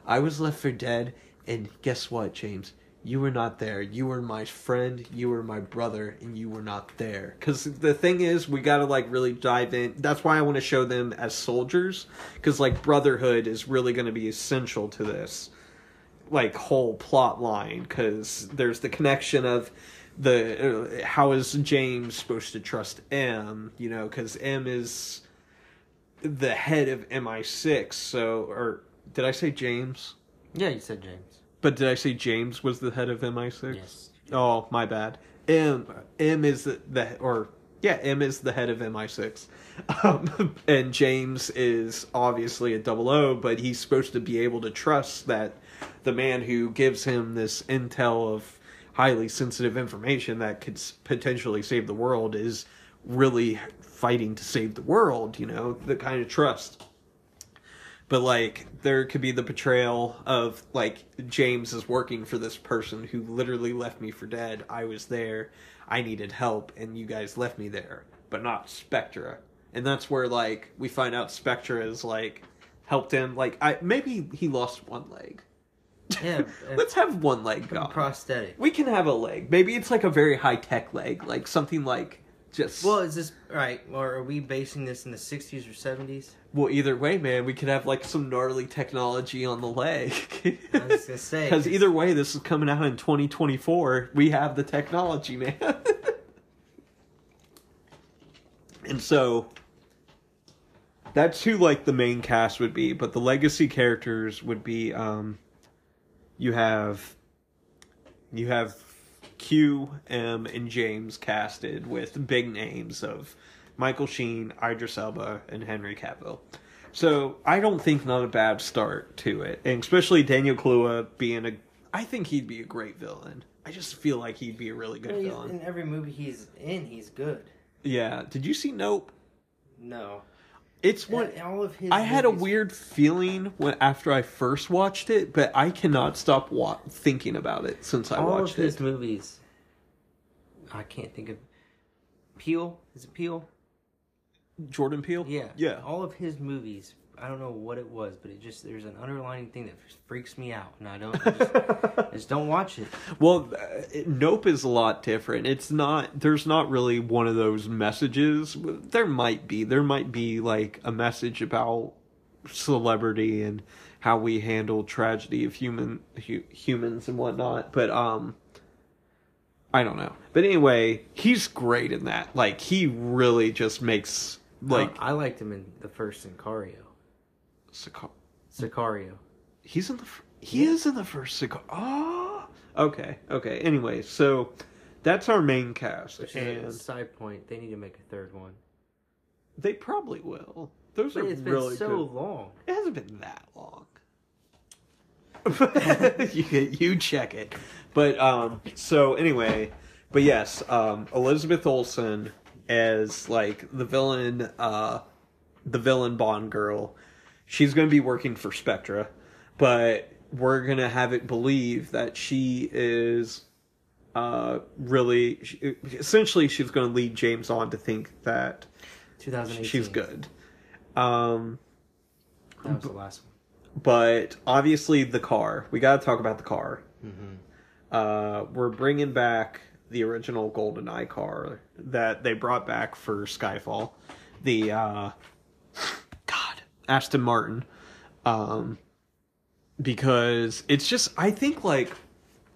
I was left for dead and guess what James? You were not there. You were my friend you were my brother and you were not there. Because the thing is we gotta like really dive in. That's why i want to show them as soldiers because like brotherhood is really going to be essential to this like whole plot line because there's the connection of the uh, how is james supposed to trust m you know because m is the head of mi6 so or did i say james yeah, you said James. but did I say James was the head of MI6? Yes. Oh, my bad. M M is the, the or yeah, M is the head of MI6. Um, <laughs> and James is obviously a double O, but he's supposed to be able to trust that the man who gives him this intel of highly sensitive information that could potentially save the world is really fighting to save the world, you know, the kind of trust but like there could be the betrayal of like James is working for this person who literally left me for dead. I was there, I needed help, and you guys left me there, but not Spectra. And that's where like we find out Spectra is like helped him. Like I maybe he lost one leg. Yeah, <laughs> Let's have one leg gone. prosthetic. we can have a leg. Maybe it's like a very high tech leg, like something like just Well, is this right? Or are we basing this in the '60s or '70s? Well, either way, man, we could have like some gnarly technology on the leg. I was gonna <laughs> say, Because 'cause- either way, this is coming out in 2024. We have the technology, man. <laughs> and so that's who like the main cast would be, but the legacy characters would be um you have you have Q, M, and James casted with big names of Michael Sheen, Idris Elba, and Henry Cavill. So I don't think not a bad start to it, and especially Daniel Kaluuya being a. I think he'd be a great villain. I just feel like he'd be a really good He's- villain. in every movie he's in, he's good. Yeah. Did you see Nope? No, It's one. All of his. I had a movies- weird feeling when after I first watched it, but I cannot stop wa- thinking about it since I all watched of his it. movies. I can't think of. Peel is it Peel? Jordan Peele. Yeah, Yeah. All of his movies. I don't know what it was, but it just there's an underlying thing that freaks me out, and I don't I just, I just don't watch it. <laughs> Well, uh, Nope is a lot different. It's not. There's not really one of those messages. There might be. There might be like a message about celebrity and how we handle tragedy of human hu- humans and whatnot. But um, I don't know. But anyway, he's great in that. Like he really just makes like I, I liked him in the first Sicario. Sicar- Sicario. he's in the he is in the first Sicar. Oh, okay, okay. Anyway, so that's our main cast, Which is a and side point. They need to make a third one. they probably will. Those But are it's been really so good. long. It hasn't been that long. <laughs> <laughs> you, you check it. But um so anyway, but yes, um Elizabeth Olsen as like the villain uh the villain Bond girl. She's going to be working for Spectra, but we're going to have it believe that she is uh really she, essentially she's going to lead James on to think that 2018. she's good. Um That was the last one. but obviously the car we got to talk about the car Mm-hmm. uh we're bringing back the original goldeneye car that they brought back for skyfall the uh aston martin um because it's just i think like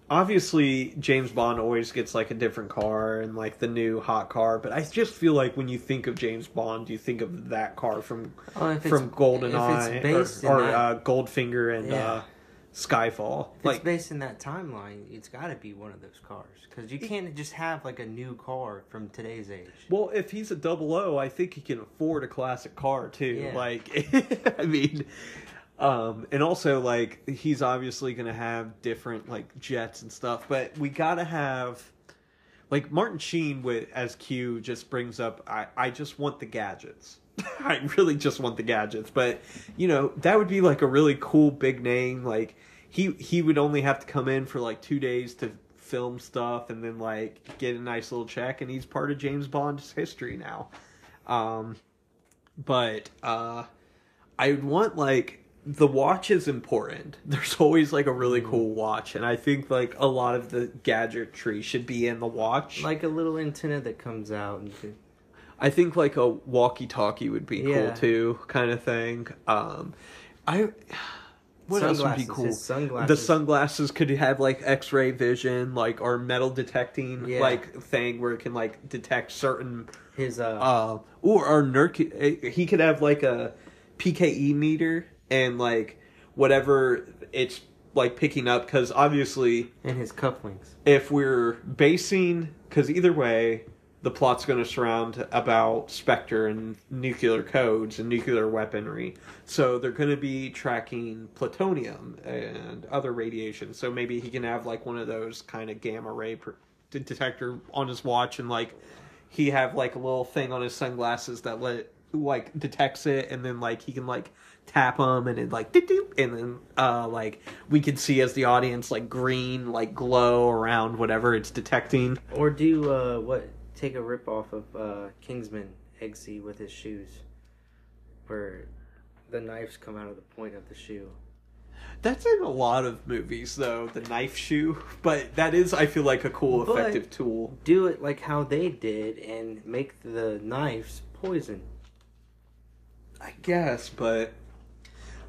obviously james bond always gets like a different car and like the new hot car but i just feel like when you think of james bond you think of that car from Oh, from goldeneye or, or uh, goldfinger and Yeah. uh skyfall if like it's based in that timeline, it's got to be one of those cars because you can't just have like a new car from today's age. Well, if he's a double O, I think he can afford a classic car too. Yeah. Like, <laughs> I mean, um, and also like he's obviously gonna have different like jets and stuff, but we gotta have like Martin Sheen with as Q just brings up. I I just want the gadgets. <laughs> I really just want the gadgets, but you know that would be like a really cool big name. Like he he would only have to come in for like two days to film stuff and then like get a nice little check, and he's part of James Bond's history now. Um, but uh, I would want like the watch is important. <laughs> There's always like a really cool watch, and I think like a lot of the gadgetry should be in the watch. Like a little antenna that comes out and you can. I think like a walkie-talkie would be Yeah. cool too, kind of thing. Um, I <sighs> what else would be cool? sunglasses. The sunglasses could have like X-ray vision, like or metal detecting, Yeah. like thing where it can like detect certain. His uh, Uh, or or Nerc, he could have like a PKE meter and like whatever it's like picking up because obviously and his cufflinks. if we're basing because either way the plot's going to surround about spectre and nuclear codes and nuclear weaponry so they're going to be tracking plutonium and other radiation so maybe he can have like one of those kind of gamma ray detector on his watch and like he have like a little thing on his sunglasses that let like detects it and then like he can like tap them and it like and then uh like we can see as the audience like green like glow around whatever it's detecting Or do uh, what? Take a rip off of uh, Kingsman Eggsy with his shoes, where the knives come out of the point of the shoe. that's in a lot of movies though the knife shoe but that is i feel like a cool But- effective tool Do it like how they did and make the knives poison. i guess but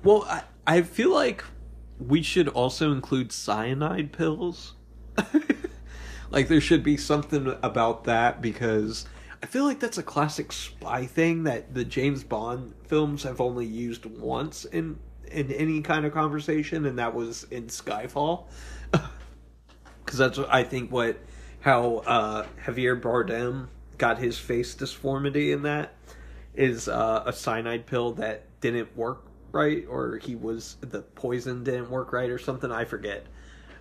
well i i feel like we should also include cyanide pills <laughs> like there should be something about that because I feel like that's a classic spy thing that the James Bond films have only used once in in any kind of conversation, and that was in Skyfall. <laughs> Because that's I think what how uh, Javier Bardem got his face disformity in that is uh, a cyanide pill that didn't work right, or he was the poison didn't work right, or something. I forget.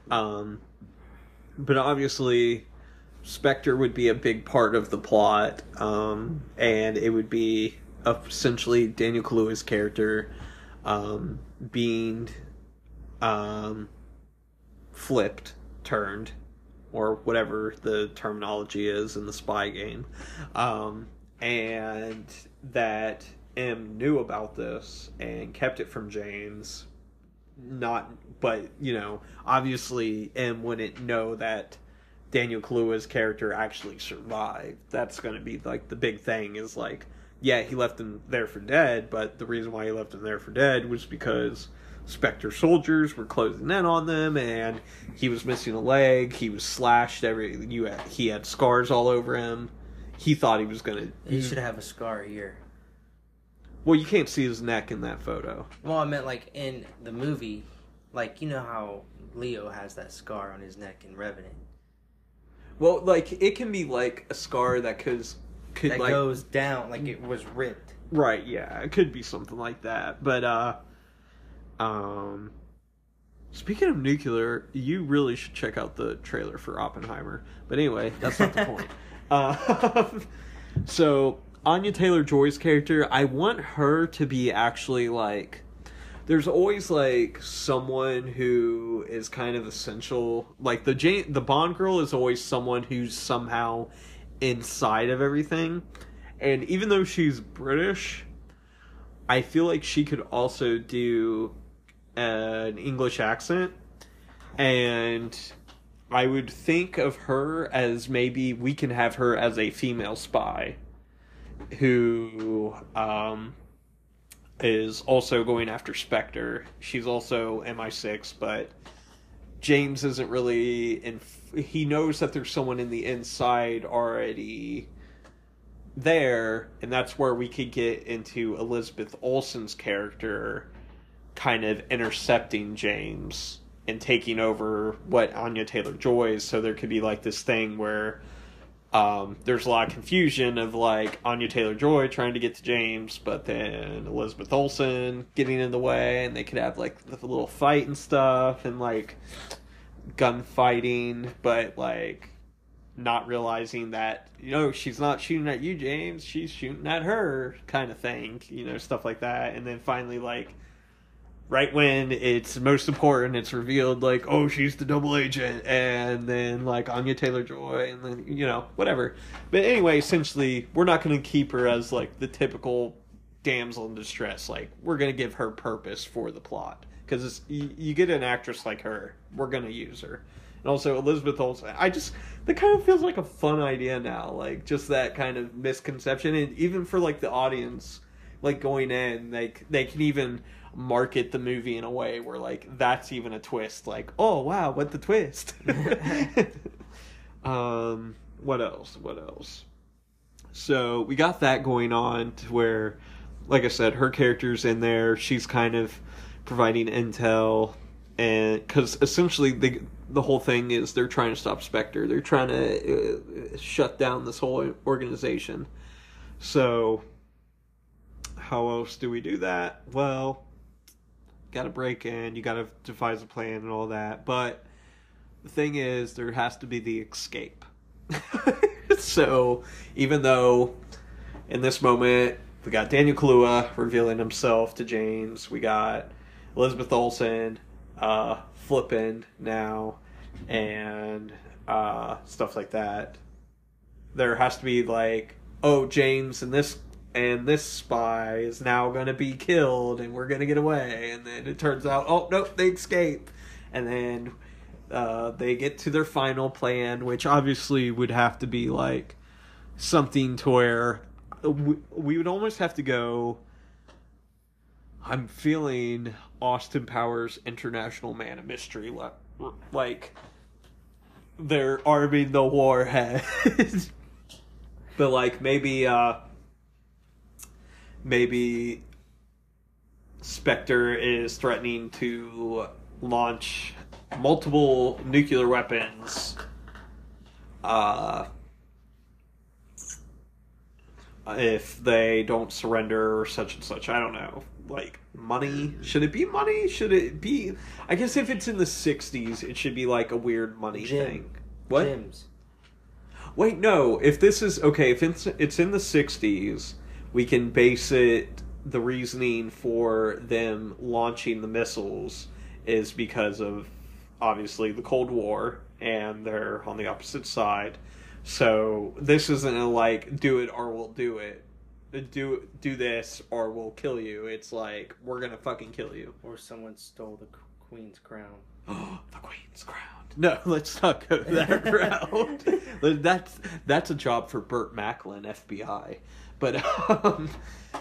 Um, but obviously Spectre would be a big part of the plot, um, and it would be essentially Daniel Kaluuya's character um, being um, flipped, turned, or whatever the terminology is in the spy game, um, and that M knew about this and kept it from James not but you know obviously M wouldn't know that Daniel Kaluuya's character actually survived that's going to be like the big thing is like yeah he left him there for dead but the reason why he left him there for dead was because Spectre soldiers were closing in on them, and he was missing a leg. He was slashed. Every you had, he had scars all over him. He thought he was gonna. He should have a scar here. Well, you can't see his neck in that photo. Well, I meant like in the movie, like you know how Leo has that scar on his neck in Revenant Well, like it can be like a scar that could could that like goes down, like it was ripped. right, yeah, it could be something like that. But uh, um, speaking of nuclear, you really should check out the trailer for Oppenheimer. But anyway, that's not the <laughs> point. Uh, so Anya Taylor Joy's character, I want her to be actually like. There's always like someone who is kind of essential. Like the Jane, the Bond girl is always someone who's somehow inside of everything. And even though she's British, I feel like she could also do an English accent. And I would think of her as maybe we can have her as a female spy who um, is also going after Spectre. She's also MI6, but James isn't really in. He knows that there's someone in the inside already there, and that's where we could get into Elizabeth Olsen's character kind of intercepting James and taking over what Anya Taylor Joy is. So there could be like this thing where um, there's a lot of confusion of like Anya Taylor Joy trying to get to James, but then Elizabeth Olsen getting in the way, and they could have like the little fight and stuff, and like gunfighting, but like not realizing that you know she's not shooting at you, James. She's shooting at her, kind of thing. You know, stuff like that, and then finally like right when it's most important, it's revealed like, oh, she's the double agent, and then like Anya Taylor Joy, and then you know whatever. But anyway, essentially, we're not going to keep her as like the typical damsel in distress. Like we're going to give her purpose for the plot because you, you get an actress like her, we're going to use her. And also Elizabeth Olsen, I just that kind of feels like a fun idea now, like just that kind of misconception, and even for like the audience, like going in, like they can even market the movie in a way where like that's even a twist like oh wow what the twist? <laughs> Um what else what else? So we got that going on to where like i said her character's in there. She's kind of providing intel and because essentially the the whole thing is they're trying to stop spectre. They're trying to uh, shut down this whole organization. So how else do we do that? Well got to break in, you got to devise a plan and all that. But the thing is, there has to be the escape. <laughs> so even though in this moment we got Daniel Kaluuya revealing himself to James, we got Elizabeth Olsen uh, flipping now, and uh, stuff like that. There has to be like, oh, James in this and this spy is now going to be killed and we're going to get away. And then it turns out oh nope they escape. And then uh, they get to their final plan which obviously would have to be like something to where we, would almost have to go i'm feeling austin powers international man of mystery like they're arming the warhead. <laughs> But like maybe uh maybe Spectre is threatening to launch multiple nuclear weapons. Uh, if they don't surrender or such and such, I don't know. Like money? Should it be money? Should it be? I guess if it's in the '60s, it should be like a weird money Gym. thing. What? Gyms. Wait, no. If this is okay, if it's it's in the '60s, we can base it the reasoning for them launching the missiles is because of obviously the Cold War and they're on the opposite side. So this isn't a like do it or we'll do it. Do do this or we'll kill you. It's like we're gonna fucking kill you. Or someone stole the queen's crown. <gasps> the Queen's crown. No, <laughs> let's not go that <laughs> route. that's that's a job for Burt Macklin, FBI. But <laughs> um,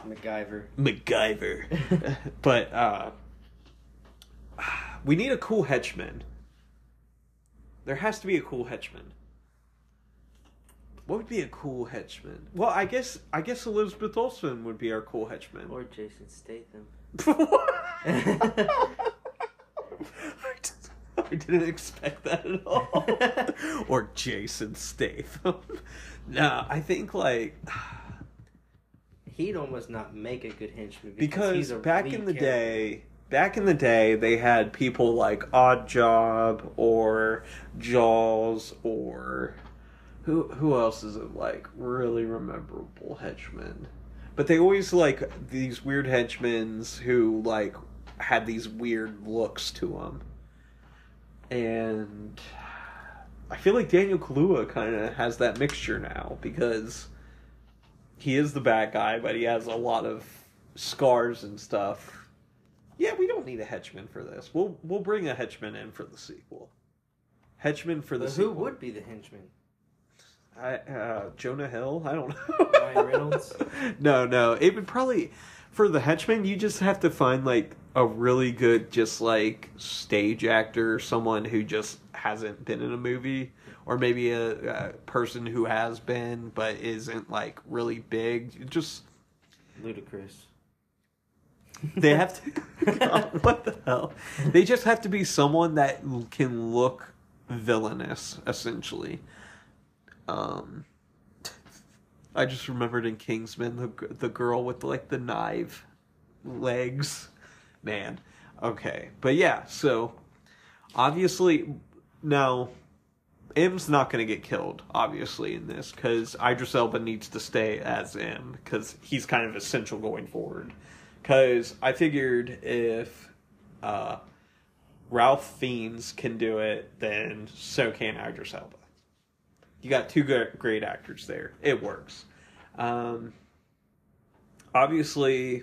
MacGyver. MacGyver. <laughs> but uh, we need a cool henchman. There has to be a cool henchman. What would be a cool henchman? Well, I guess I guess Elizabeth Olsen would be our cool henchman. Or Jason Statham. <laughs> I didn't expect that at all. or Jason Statham. no, I think like He'd almost not make a good henchman because a back in the character. day, back in the day, they had people like Odd Job or Jaws or who who else is it like really memorable henchmen? But they always like these weird henchmen who like had these weird looks to them, and I feel like Daniel Kaluuya kind of has that mixture now because he is the bad guy, but he has a lot of scars and stuff. Yeah, we don't need a henchman for this. We'll we'll bring a henchman in for the sequel. Henchman for the But who would be the henchman? I, uh, Jonah Hill? I don't know. <laughs> Ryan Reynolds? <laughs> no, no. It would probably for the henchman. You just have to find like a really good, just like stage actor, someone who just hasn't been in a movie, or maybe a, a person who has been but isn't like really big. Just Ludicrous. they have to. God, <laughs> what the hell? They just have to be someone that can look villainous, essentially. Um, I just remembered in Kingsman the the girl with like the knife legs, man. Okay, but yeah, so obviously now M's not going to get killed, obviously, in this because Idris Elba needs to stay as M because he's kind of essential going forward. Because I figured if uh, Ralph Fiennes can do it, then so can Idris Elba. You got two good, great actors there. It works. Um, obviously,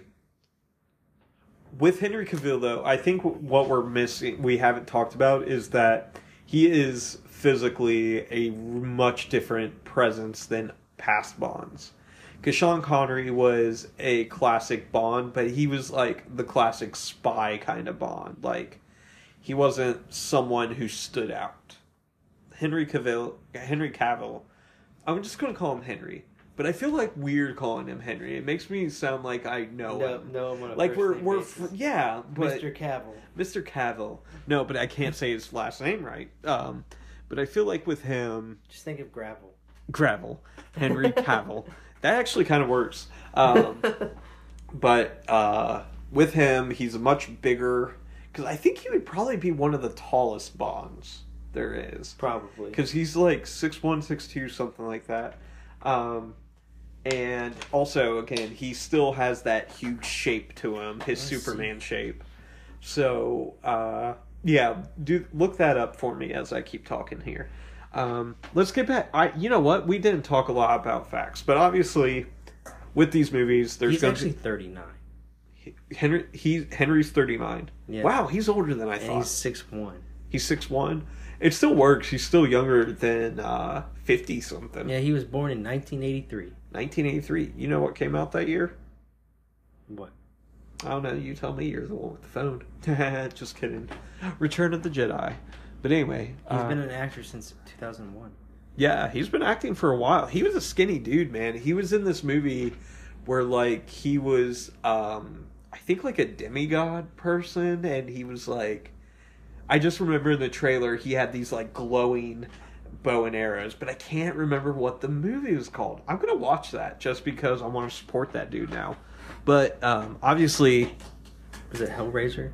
with Henry Cavill, though, I think what we're missing, we haven't talked about, is that he is physically a much different presence than past Bonds. Because Sean Connery was a classic Bond, but he was like the classic spy kind of Bond. Like, he wasn't someone who stood out. Henry Cavill, Henry Cavill, I'm just to call him Henry. But I feel like weird calling him Henry. It makes me sound like I know No, him. no, I'm on a like we're we're fr- yeah, but Mr. Cavill. Mr. Cavill. No, but I can't say his last name right. Um, but I feel like with him, Just think of gravel. Gravel, Henry <laughs> Cavill, that actually kind of works. Um, <laughs> but uh, with him, he's a much bigger. Because I think he would probably be one of the tallest Bonds there is. Probably. Because he's like six one, six two, something like that. Um, and also, again, he still has that huge shape to him, his I see. Superman shape. So, uh, yeah, do look that up for me as I keep talking here. Um, let's get back. I, you know what? We didn't talk a lot about facts, but obviously, with these movies, there's He's going actually to 39. Henry. He Henry's thirty nine. Yeah. Wow, he's older than I And thought. he's six one. He's six one. It still works. He's still younger than uh, fifty something. Yeah, he was born in 1983. 1983. You know what came out that year? What? I don't know. You tell me. You're the one with the phone. <laughs> Just kidding. Return of the Jedi. But anyway, He's uh, been an actor since 2001. yeah, he's been acting for a while. He was a skinny dude, man. He was in this movie where like he was, um, I think like a demigod person, and he was like, I just remember in the trailer he had these like glowing bow and arrows, but I can't remember what the movie was called. I'm gonna watch that just because I want to support that dude now. But um, obviously, Was it Hellraiser?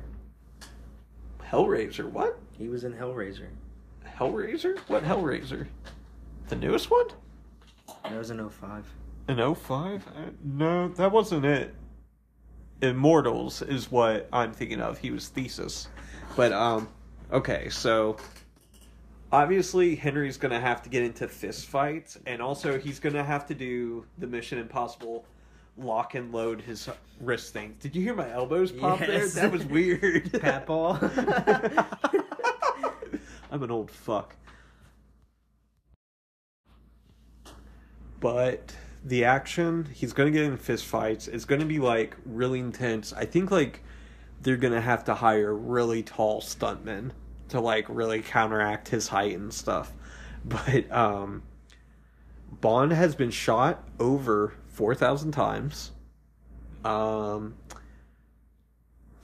Hellraiser. What? He was in Hellraiser. Hellraiser? What Hellraiser? The newest one? That was in 05. An 05? Uh, no, that wasn't it. Immortals is what I'm thinking of. He was Theseus. But, um, okay, so obviously Henry's gonna have to get into fist fights, and also he's gonna have to do the Mission Impossible lock and load his wrist thing. Did you hear my elbows pop Yes. there? That was weird. <laughs> Pat ball. <laughs> I'm an old fuck. But the action, he's going to get in fist fights. It's going to be like really intense. I think like they're gonna have to hire really tall stuntmen to like really counteract his height and stuff. <laughs> But um, Bond has been shot over four thousand times. Um,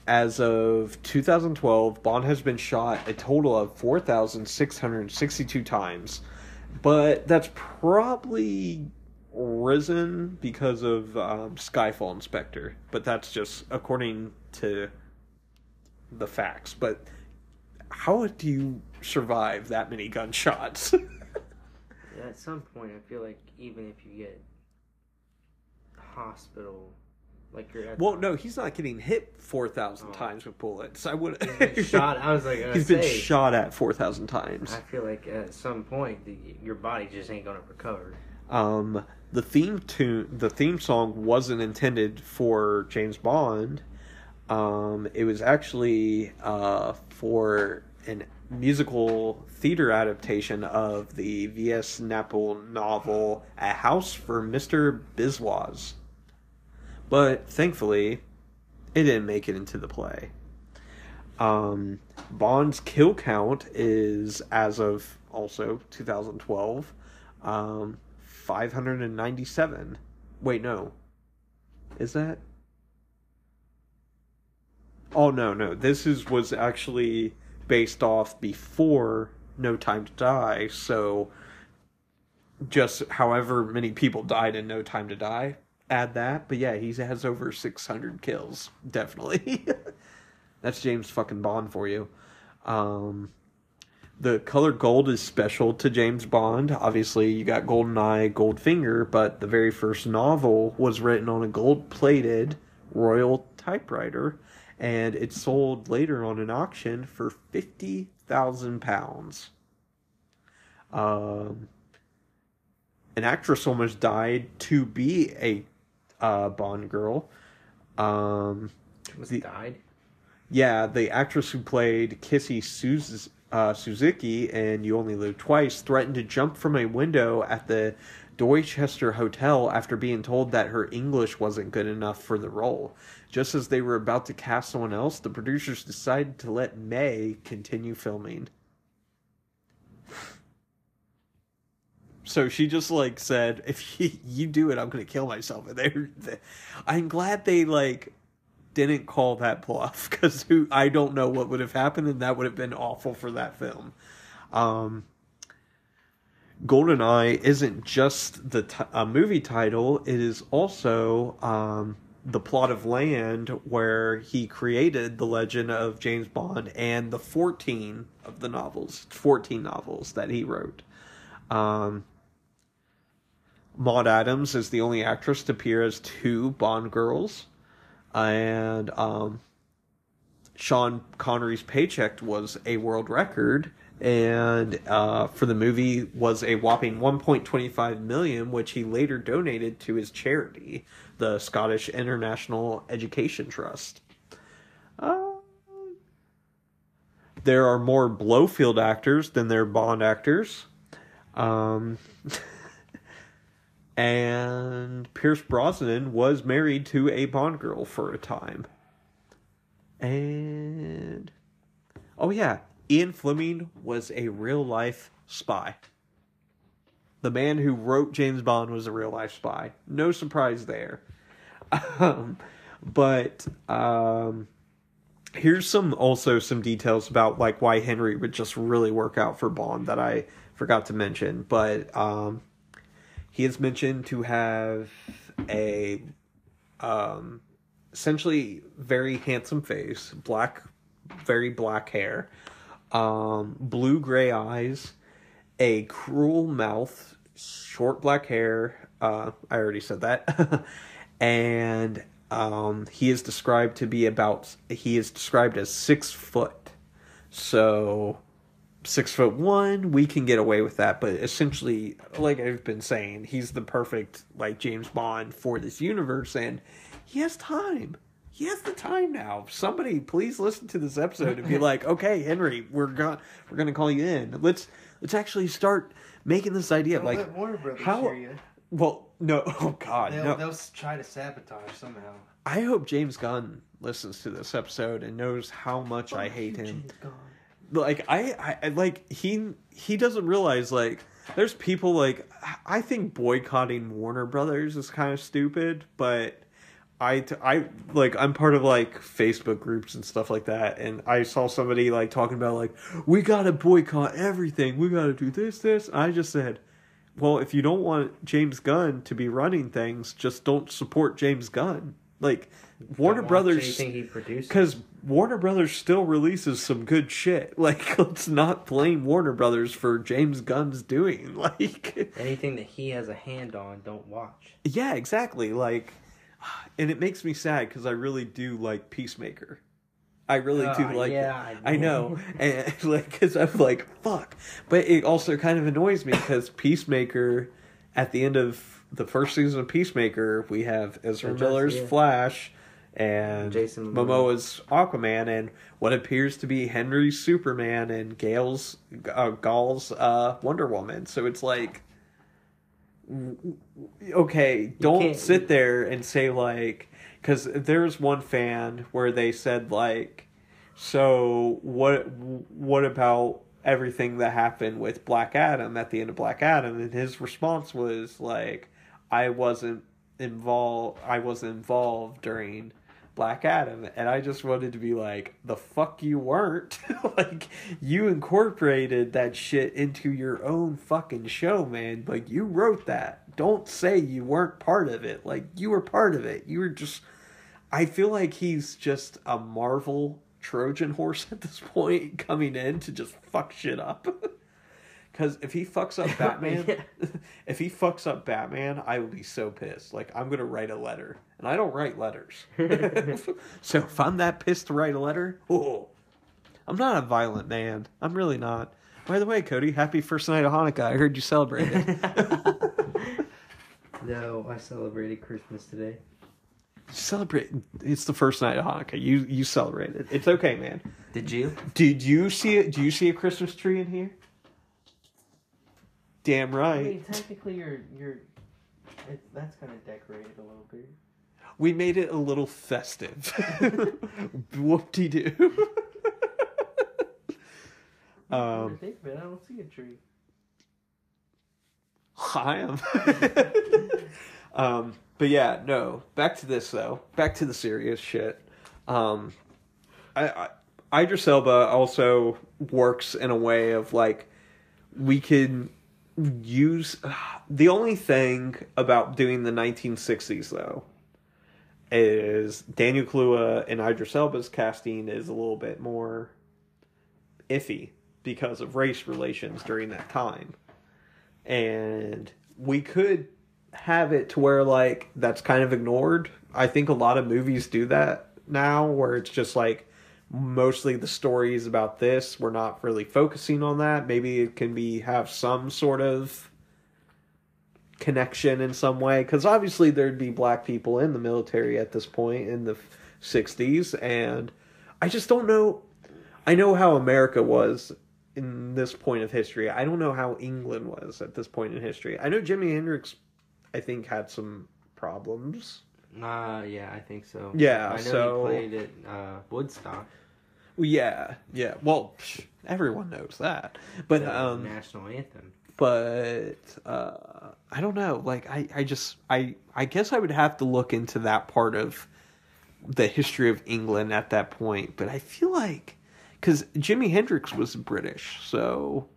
as of 2012, Bond has been shot a total of 4,662 times. But that's probably risen because of um, Skyfall Inspector. But that's just according to the facts. But how do you survive that many gunshots? <laughs> At some point, I feel like even if you get hospital, like you're at well, no, he's not getting hit 4,000 Oh. times with bullets. I would <laughs> shot. I was like, gonna He's been shot at 4,000 times. I feel like at some point the, your body just ain't gonna recover. um the theme tune the theme song wasn't intended for James Bond um it was actually uh for an musical theater adaptation of the V.S. Naipaul novel A House for Mr. Biswas but thankfully it didn't make it into the play um Bond's kill count is as of also 2012 um 597 wait no is that oh no no. This is was actually based off before no time to die so just however many people died in no time to die add that. But yeah he has over 600 kills definitely. <laughs> That's james fucking bond for you. Um the color gold is special to James Bond. Obviously, you got Golden Goldeneye, Goldfinger, but the very first novel was written on a gold plated royal typewriter, and it sold later on an auction for fifty thousand pounds. Um, an actress almost died to be a uh, Bond girl. Um, Was The- died? yeah, the actress who played Kissy Suz- uh, Suzuki and You Only Live Twice threatened to jump from a window at the Dorchester Hotel after being told that her English wasn't good enough for the role. Just as they were about to cast someone else, the producers decided to let May continue filming. So she just like said, "If you, you do it, I'm gonna kill myself." And they, they, I'm glad they like didn't call that bluff because who I don't know what would have happened, and that would have been awful for that film. Um, Goldeneye isn't just the t- a movie title; it is also um, the plot of Land, where he created the legend of James Bond and the fourteen of the novels, fourteen novels that he wrote. Um, Maud Adams is the only actress to appear as two Bond girls and um, Sean Connery's paycheck was a world record, and uh, for the movie was a whopping 1.25 million, which he later donated to his charity, the Scottish International Education Trust. Uh, there are more Blofeld actors than there are Bond actors. Um, <laughs> and Pierce Brosnan was married to a Bond girl for a time. And oh yeah, Ian Fleming was a real life spy. The man who wrote James Bond was a real life spy. No surprise there. Um, but um, here's some also some details about like why Henry would just really work out for Bond that I forgot to mention. But um, he is mentioned to have a um, essentially very handsome face, black, very black hair, um, blue gray eyes, a cruel mouth, short black hair. Uh, I already said that, <laughs> and um, he is described to be about. He is described as six foot. So six foot one, we can get away with that. But essentially, like I've been saying, he's the perfect like James Bond for this universe, and he has time. He has the time now. Somebody, please listen to this episode and be <laughs> like, "Okay, Henry, we're going we're going to call you in. Let's let's actually start making this idea. Don't like, Warner Brothers how? Well, no. <laughs> Oh God, They'll, no. they'll try to sabotage somehow. I hope James Gunn listens to this episode and knows how much I hate him. like I I- like he he doesn't realize like there's people like I think boycotting Warner Brothers is kind of stupid, but I t- I like I'm part of like Facebook groups and stuff like that, and I saw somebody like talking about like we gotta boycott everything, we gotta do this this. I just said, well, if you don't want James Gunn to be running things, just don't support James Gunn. Like Warner Brothers Anything he produces. because Warner Brothers still releases some good shit. <laughs> Like, let's not blame Warner Brothers for James Gunn's doing. <laughs> Like, Anything that he has a hand on, don't watch. yeah, exactly. Like, and it makes me sad because I really do like Peacemaker. I really do Ah, like yeah, it. I I know, <laughs> and <laughs> like, because I'm like, fuck. But it also kind of annoys me because Peacemaker, at the end of the first season of Peacemaker, we have Ezra Just- Miller's yeah. Flash and Jason Momoa Momoa. is Aquaman, and what appears to be Henry's Superman and Gail's uh, Gal's uh, Wonder Woman. So it's like, okay, don't sit there and say like, because there's one fan where they said like, so what? What about everything that happened with Black Adam at the end of Black Adam? And his response was like, I wasn't involved. I was involved during Black Adam, and I just wanted to be like, the fuck you weren't. <laughs> like, you incorporated that shit into your own fucking show, man. Like, you wrote that. Don't say you weren't part of it. Like, you were part of it. You were just. I feel like he's just a Marvel Trojan horse <laughs> at this point, coming in to just fuck shit up. <laughs> Because if he fucks up <laughs> Batman, Yeah. <laughs> if he fucks up Batman, I will be so pissed. Like I'm gonna write a letter, and I don't write letters. <laughs> so if I'm that pissed to write a letter, oh, I'm not a violent man. I'm really not. By the way, Cody, happy first night of Hanukkah. I heard you celebrated. no, I celebrated Christmas today. Celebrate. It's the first night of Hanukkah. You you celebrated. It's okay, man. Did you? Did you see it? Do you see a Christmas tree in here? Damn I right. mean, technically, you're you're. It, that's kind of decorated a little bit. We made it a little festive. <laughs> Whoop de doo. I um, think, I don't see a tree. I am. <laughs> um, but yeah, no. Back to this though. Back to the serious shit. Um, I, I Idris Elba also works in a way of like we can use <sighs> the only thing about doing the 1960s though is Daniel Kaluuya and Idris Elba's casting is a little bit more iffy because of race relations during that time and we could have it to where like that's kind of ignored. I think a lot of movies do that now where it's just like mostly the stories about this we're not really focusing on that. Maybe it can be have some sort of connection in some way cuz obviously there'd be black people in the military at this point in the 60s and I just don't know I know how America was in this point of history. I don't know how England was at this point in history. I know Jimi Hendrix, I think, had some problems. Uh, yeah, I think so. Yeah, I know so- he played at uh, Woodstock, yeah, yeah. Well, psh, everyone knows that. But the um, national anthem. but uh, I don't know. Like, I, I just, I, I guess I would have to look into that part of the history of England at that point. But I feel like because Jimi Hendrix was British, so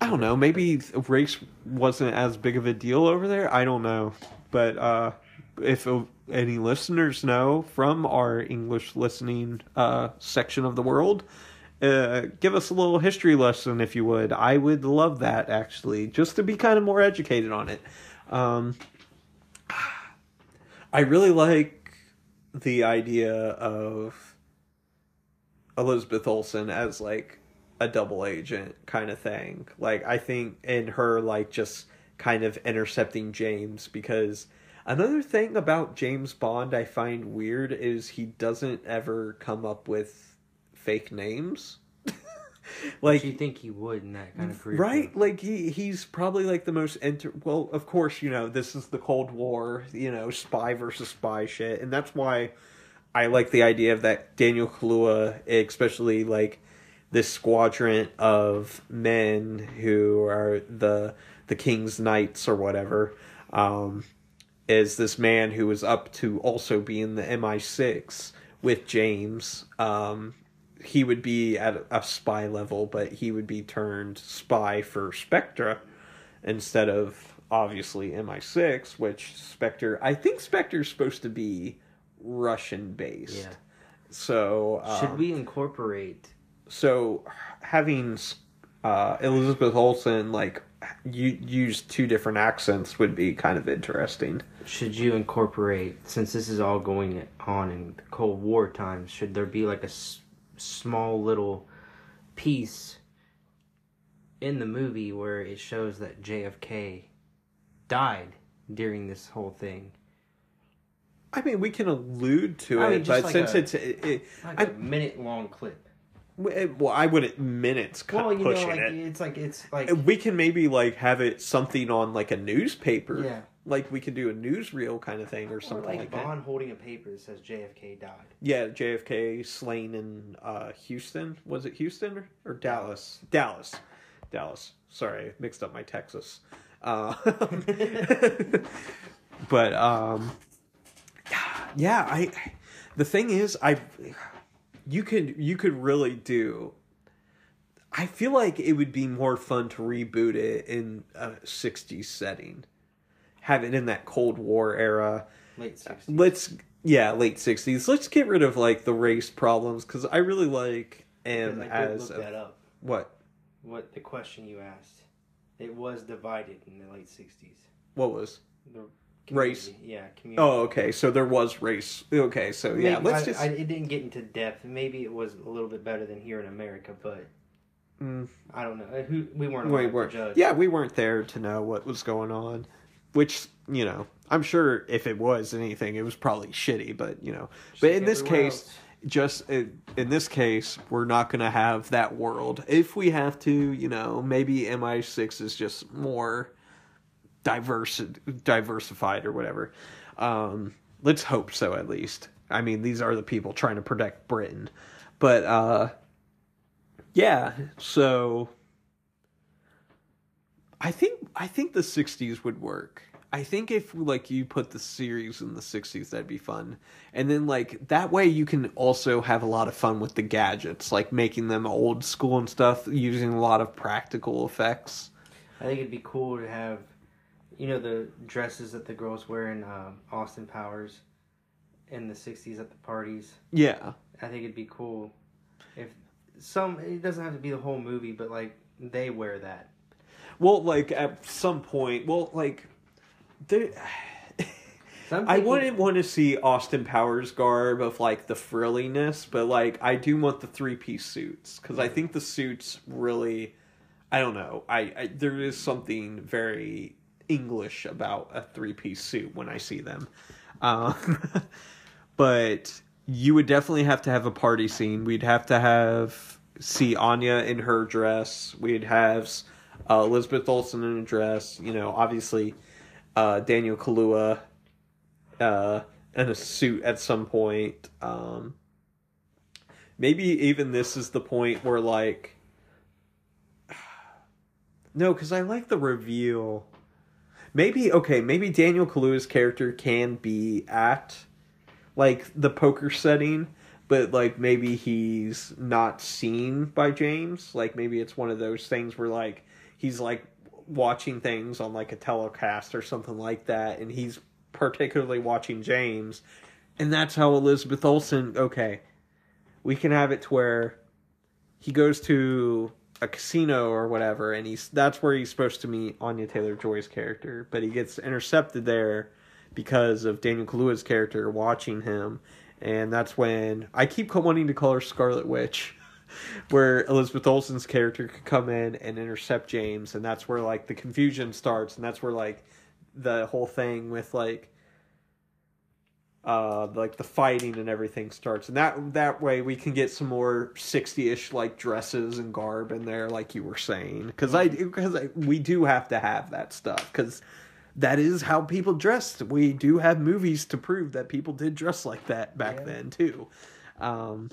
I don't know. Maybe race wasn't as big of a deal over there. I don't know. But uh, if any listeners know from our English listening uh, section of the world, uh, give us a little history lesson if you would. I would love that actually, just to be kind of more educated on it. Um, I really like the idea of Elizabeth Olsen as like a double agent kind of thing. Like I think in her like just kind of intercepting James because another thing about James Bond I find weird is he doesn't ever come up with fake names. <laughs> like you think he would in that kind of career? right like he he's probably like the most enter well of course you know this is the cold war you know spy versus spy shit and that's why i like the idea of that daniel kaluuya especially like this squadron of men who are the the king's knights or whatever um is this man who is up to also be in the mi6 with james um he would be at a spy level, but he would be turned spy for Spectre instead of obviously MI6, which Spectre, I think Spectre's supposed to be Russian based. Yeah. So, um, Should we incorporate? so having uh, Elizabeth Olsen like you use two different accents would be kind of interesting. Should you incorporate? Since this is all going on in the Cold War times, should there be like a s- small little piece in the movie where it shows that JFK died during this whole thing? I mean, we can allude to I it, mean, just but like since a- it's it, it, Like I- minute long clip. Well, I wouldn't minutes cut Well, you know, like it. it's like it's like we can maybe like have it something on like a newspaper. Yeah. Like we could do a newsreel kind of thing or or something like, like, that. Bond holding a paper that says JFK died. Yeah, JFK slain in uh, Houston. Was it Houston or, or Dallas? Dallas. Dallas. Sorry, I mixed up my Texas. Uh, <laughs> but um, <sighs> yeah, I. The thing is, I. You could you could really do. I feel like it would be more fun to reboot it in a '60s setting, have it in that Cold War era Late uh, 60s. let's yeah late 60s let's get rid of like the race problems because i really like I as look a- that up. what What the question you asked? It was divided in the late '60s. what was The Race. yeah, community. oh okay so there was race okay so yeah Maybe- let's I, just I, it didn't get into depth. Maybe it was a little bit better than here in America, but Mm. I don't know. Uh, Who we weren't we weren't judge. yeah we weren't there to know what was going on which you know i'm sure if it was anything it was probably shitty but you know but like in this case else. just in, in this case we're not going to have that world if we have to you know maybe mi6 is just more diverse diversified or whatever. Um let's hope so at least. I mean these are the people trying to protect britain. But uh yeah so i think i think the 60s would work. I think if like you put the series in the 60s that'd be fun. And then like that way you can also have a lot of fun with the gadgets like making them old school and stuff using a lot of practical effects. I think it'd be cool to have, you know, the dresses that the girls wear in um, Austin Powers in the '60s at the parties. yeah I think it'd be cool if some. It doesn't have to be the whole movie, but like they wear that. well like at some point well like there So I'm I wouldn't want to see Austin Powers garb of like the frilliness, but like I do want the three piece suits because I think the suits really, I don't know, I, I there is something very English about a three piece suit when I see them, um, <laughs> but you would definitely have to have a party scene. We'd have to have see Anya in her dress. We'd have uh, Elizabeth Olsen in a dress. You know, obviously uh, Daniel Kaluuya uh, in a suit at some point. Um, maybe even this is the point where like, <sighs> no, because I like the reveal. Maybe okay, maybe Daniel Kaluuya's character can be at like the poker setting, but like maybe he's not seen by James. Like maybe it's one of those things where like he's like watching things on like a telecast or something like that, and he's particularly watching James, and that's how Elizabeth Olsen. Okay, we can have it to where he goes to a casino or whatever, and he's that's where he's supposed to meet Anya Taylor Joy's character, but he gets intercepted there because of Daniel Kaluuya's character watching him, and that's when I keep wanting to call her Scarlet Witch. <laughs> Where Elizabeth Olsen's character could come in and intercept James, and that's where like the confusion starts, and that's where like the whole thing with like uh like the fighting and everything starts. And that that way we can get some more 60ish like dresses and garb in there like you were saying. Because i because I, we do have to have that stuff because that is how people dressed. We do have movies to prove that people did dress like that back Yeah. then too. Um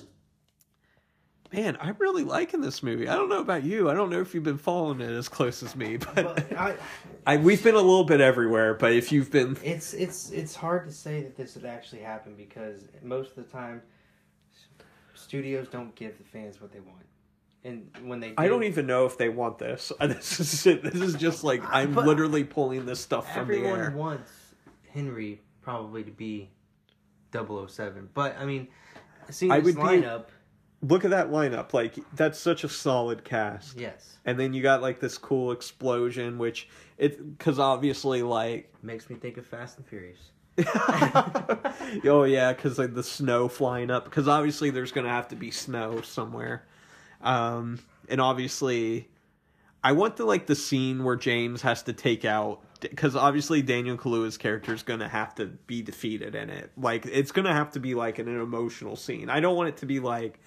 man i'm really liking this movie. I don't know about you. I don't know if you've been following it as close as me <laughs> but, But I, I we've been a little bit everywhere but if you've been it's it's it's hard to say that this would actually happen because most of the time, studios don't give the fans what they want, and when they do, I don't even know if they want this. <laughs> This is this is just like I'm literally pulling this stuff from the air. Everyone wants Henry probably to be 007, but I mean, seeing I this would be- lineup, Look at that lineup. Like that's such a solid cast. yes, And then you got like this cool explosion, which it because obviously like makes me think of Fast and Furious. <laughs> oh yeah, because like the snow flying up. Because obviously there's gonna have to be snow somewhere, um, and obviously, I want the like the scene where James has to take out because obviously Daniel Kaluuya's character is gonna have to be defeated in it. Like it's gonna have to be like an, an emotional scene. I don't want it to be like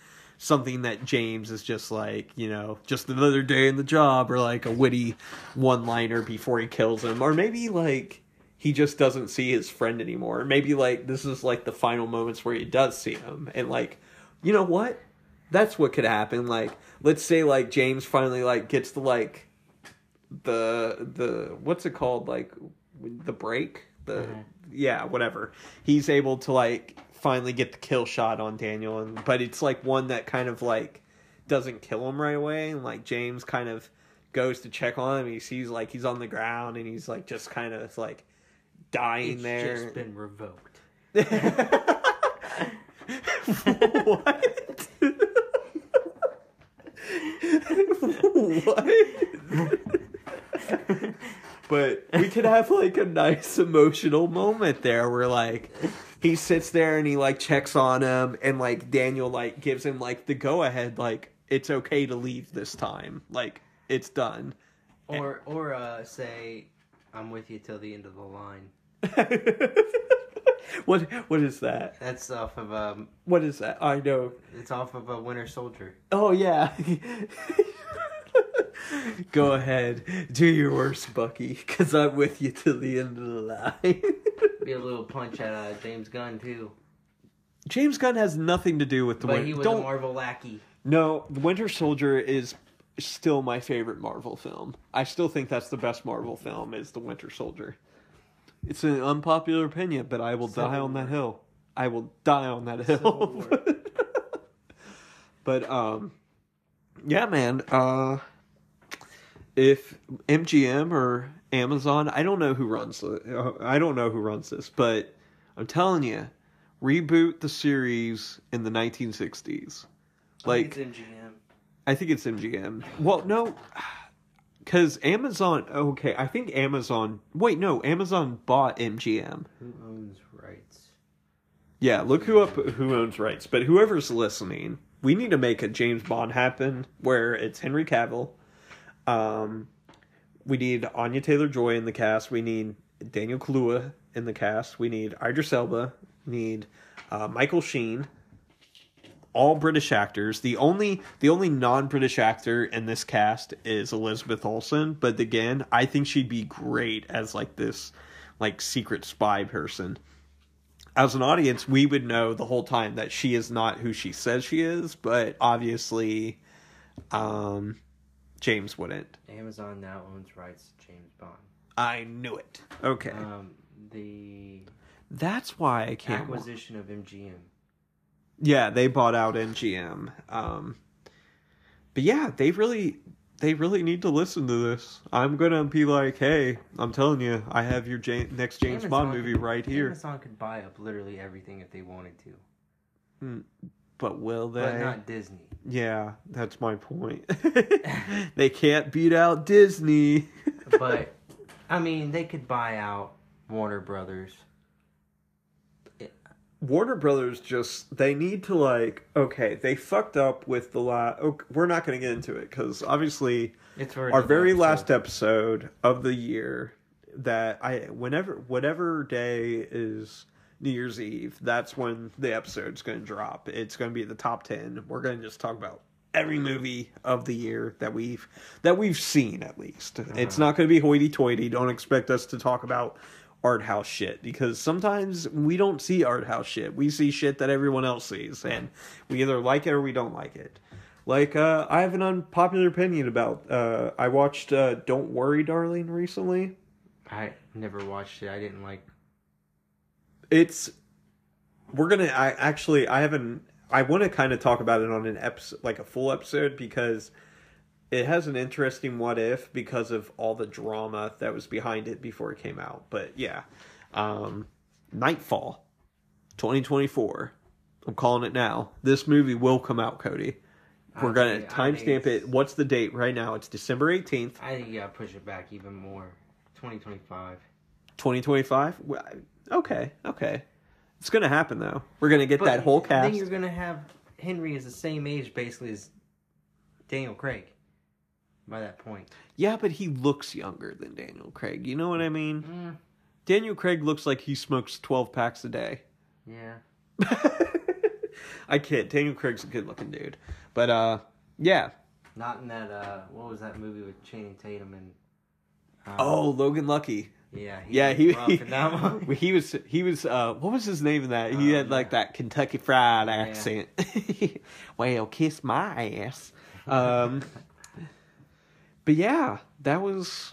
something that James is just like, you know, just another day in the job or like a witty one liner before he kills him. Or maybe like he just doesn't see his friend anymore. Maybe like this is like the final moments where he does see him and like you know what? That's what could happen. Like let's say like James finally like gets the like the the what's it called like the break the Mhm. yeah whatever he's able to like finally get the kill shot on daniel and but it's like one that kind of like doesn't kill him right away and like james kind of goes to check on him he sees like he's on the ground and he's like just kind of like dying It's there. just been revoked. <laughs> what? <laughs> What? <laughs> But we could have like a nice emotional moment there where like he sits there and he like checks on him and like Daniel like gives him like the go ahead like it's okay to leave this time. Like it's done. Or or uh, say, I'm with you till the end of the line. <laughs> what what is that? That's off of um, what is that? I know. it's off of a Winter Soldier. oh yeah <laughs> <laughs> go ahead do your worst Bucky cuz I'm with you till the end of the line Be a little punch at uh, James Gunn too, James Gunn has nothing to do with the but win- he was don't a Marvel lackey. No, The Winter Soldier is still my favorite Marvel film. I still think that's the best Marvel film is The Winter Soldier. It's an unpopular opinion, but I will Civil die on that hill. I will die on that hill. <laughs> But um yeah, man, uh if MGM or Amazon, I don't know who runs the I don't know who runs this, but I'm telling you, reboot the series in the 1960s. Like I think it's MGM. I think it's MGM. Well, no, <sighs> because Amazon. Okay, I think Amazon. Wait, no, Amazon bought MGM. Who owns rights? Yeah, look who up who owns rights. But whoever's listening, we need to make a James Bond happen where it's Henry Cavill. Um, we need Anya Taylor Joy in the cast. We need Daniel Kaluuya in the cast. We need Idris Elba. We need uh, Michael Sheen. All British actors. The only the only non British actor in this cast is Elizabeth Olsen. But again, I think she'd be great as like this like secret spy person as an audience, we would know the whole time that she is not who she says she is, but obviously, um, James wouldn't. Amazon now owns rights to James Bond. I knew it. Okay, Um, the that's why I can't. acquisition of MGM. Yeah, they bought out MGM. Um, but yeah, they really, they really need to listen to this. I'm gonna be like, hey, I'm telling you, I have your Ja- next James Bond movie could- right here. Amazon could buy up literally everything if they wanted to, But will they? but not Disney. Yeah, that's my point. <laughs> they can't beat out Disney. <laughs> But I mean, they could buy out Warner Brothers. Warner Brothers just they need to like okay, they fucked up with the last. Oh, we're not going to get into it because obviously It's our very episode. last episode of the year that I whenever whatever day is New Year's Eve. That's when the episode's going to drop. It's going to be the top 10. We're going to just talk about every movie of the year that we've that we've seen at least. It's not going to be hoity-toity. Don't expect us to talk about art house shit because sometimes we don't see art house shit. We see shit that everyone else sees and we either like it or we don't like it. Like uh, I have an unpopular opinion about uh, I watched uh, Don't Worry Darling recently. I never watched it. I didn't like. It's we're going to I actually I haven't I want to kind of talk about it on an episode like a full episode because it has an interesting what if because of all the drama that was behind it before it came out. But yeah, um, Nightfall, 2024. I'm calling it now. This movie will come out, Cody. We're gonna I think timestamp it. What's the date right now? It's December 18th, I think you gotta push it back even more. 2025. 2025. Okay, okay. It's gonna happen though. We're gonna get that whole cast. Then you're gonna have Henry is the same age basically as Daniel Craig. By that point. Yeah, but he looks younger than Daniel Craig. You know what I mean? Mm, Daniel Craig looks like he smokes 12 packs a day. yeah. <laughs> I kid. Daniel Craig's a good looking dude. But uh yeah. Not in that. uh What was that movie with Channing Tatum and? um, Oh, Logan Lucky. Yeah. He Yeah, was he rough in that <laughs> one. he was he was uh what was his name in that? He Oh, had like yeah. that Kentucky fried accent. <laughs> well, kiss my ass. Um <laughs> But yeah, that was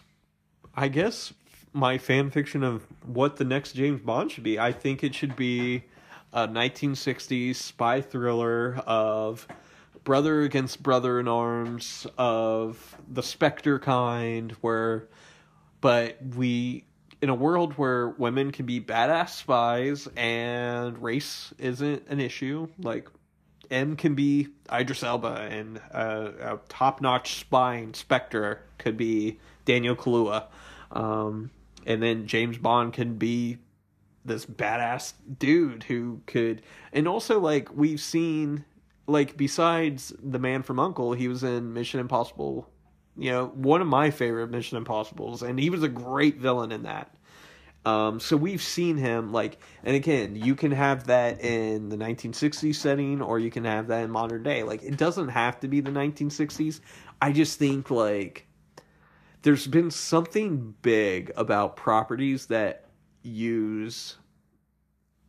I guess my fan fiction of what the next James Bond should be. I think it should be a 1960s spy thriller of brother against brother in arms of the Spectre kind where but we in a world where women can be badass spies and race isn't an issue like M can be Idris Elba and uh, a top-notch spy inspector could be Daniel Kaluuya. Um, and then James Bond can be this badass dude who could and also like we've seen like besides the man from uncle he was in mission impossible you know one of my favorite mission impossibles and he was a great villain in that. Um so we've seen him like and again you can have that in the 1960s setting or you can have that in modern day. Like it doesn't have to be the 1960s i just think like there's been something big about properties that use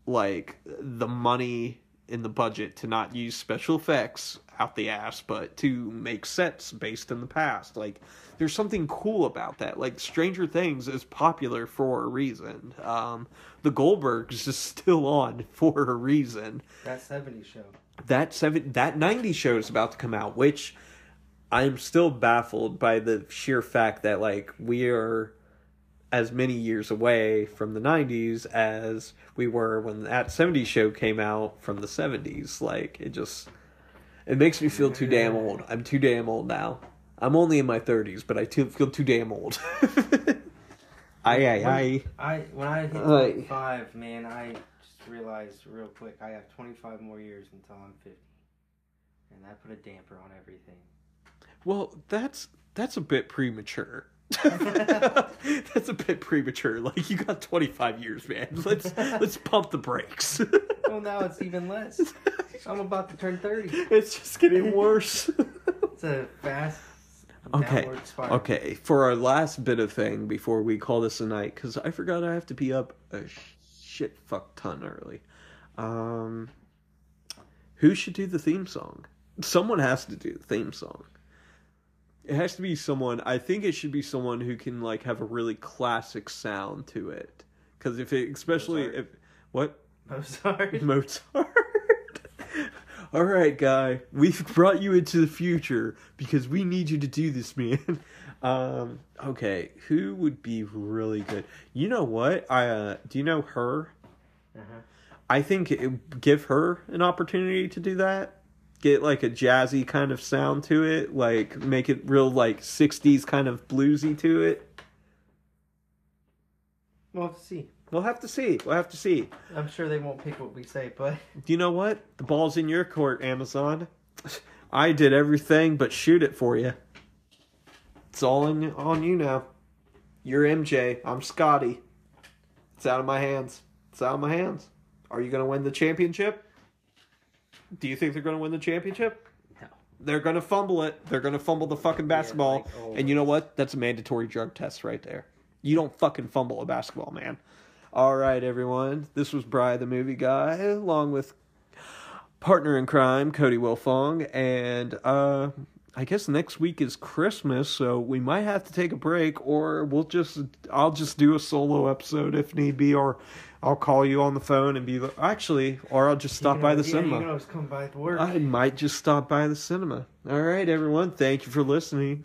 like the money in the budget to not use special effects out the ass but to make sets based in the past. Like there's something cool about that. Like stranger things is popular for a reason. Um the goldbergs is <laughs> still on for a reason. That 70 show. that seven that 90 show is about to come out which i'm still baffled by the sheer fact that like we are as many years away from the 90s as we were when that 70s show came out from the 70s like it just it makes me feel too damn old. I'm too damn old now. I'm only in my 30s but i too, feel too damn old. I i i I when I hit Like- 25, man, I just realized real quick I have 25 more years until I'm 50, and that put a damper on everything. Well, that's that's a bit premature. <laughs> that's a bit premature. Like you got 25 years, man. Let's <laughs> let's pump the brakes. Well, now it's even less. I'm about to turn 30. it's just getting <laughs> worse. It's a fast Okay, okay. For our last bit of thing before we call this a night, because I forgot I have to be up a shit fuck ton early. Um, who should do the theme song? Someone has to do the theme song. It has to be someone. I think it should be someone who can like have a really classic sound to it. Because if it, especially Mozart. if what Mozart. <laughs> Mozart. <laughs> All right, guy, we've brought you into the future because we need you to do this, man. <laughs> Um, okay, who would be really good? You know what? I uh, do you know her? Uh-huh. I think it, give her an opportunity to do that. Get like a jazzy kind of sound to it, like make it real like '60s kind of bluesy to it. We'll have to see. We'll have to see. We'll have to see. I'm sure they won't pick what we say, but <laughs> Do you know what? The ball's in your court, Amazon. I did everything but shoot it for you. It's all in, on you now. You're MJ. I'm Scotty. It's out of my hands. It's out of my hands. Are you going to win the championship? Do you think they're going to win the championship? No. They're going to fumble it. They're going to fumble the fucking basketball. like always. and you know what? That's a mandatory drug test right there. You don't fucking fumble a basketball, man. All right, everyone. This was Bry the movie guy, along with partner in crime, Cody Wilfong, and uh I guess next week is Christmas, so we might have to take a break, or we'll just I'll just do a solo episode if need be, or I'll call you on the phone and be like, actually, or I'll just stop by the yeah, cinema. You can always come by work. I might just stop by the cinema. All right, everyone. Thank you for listening.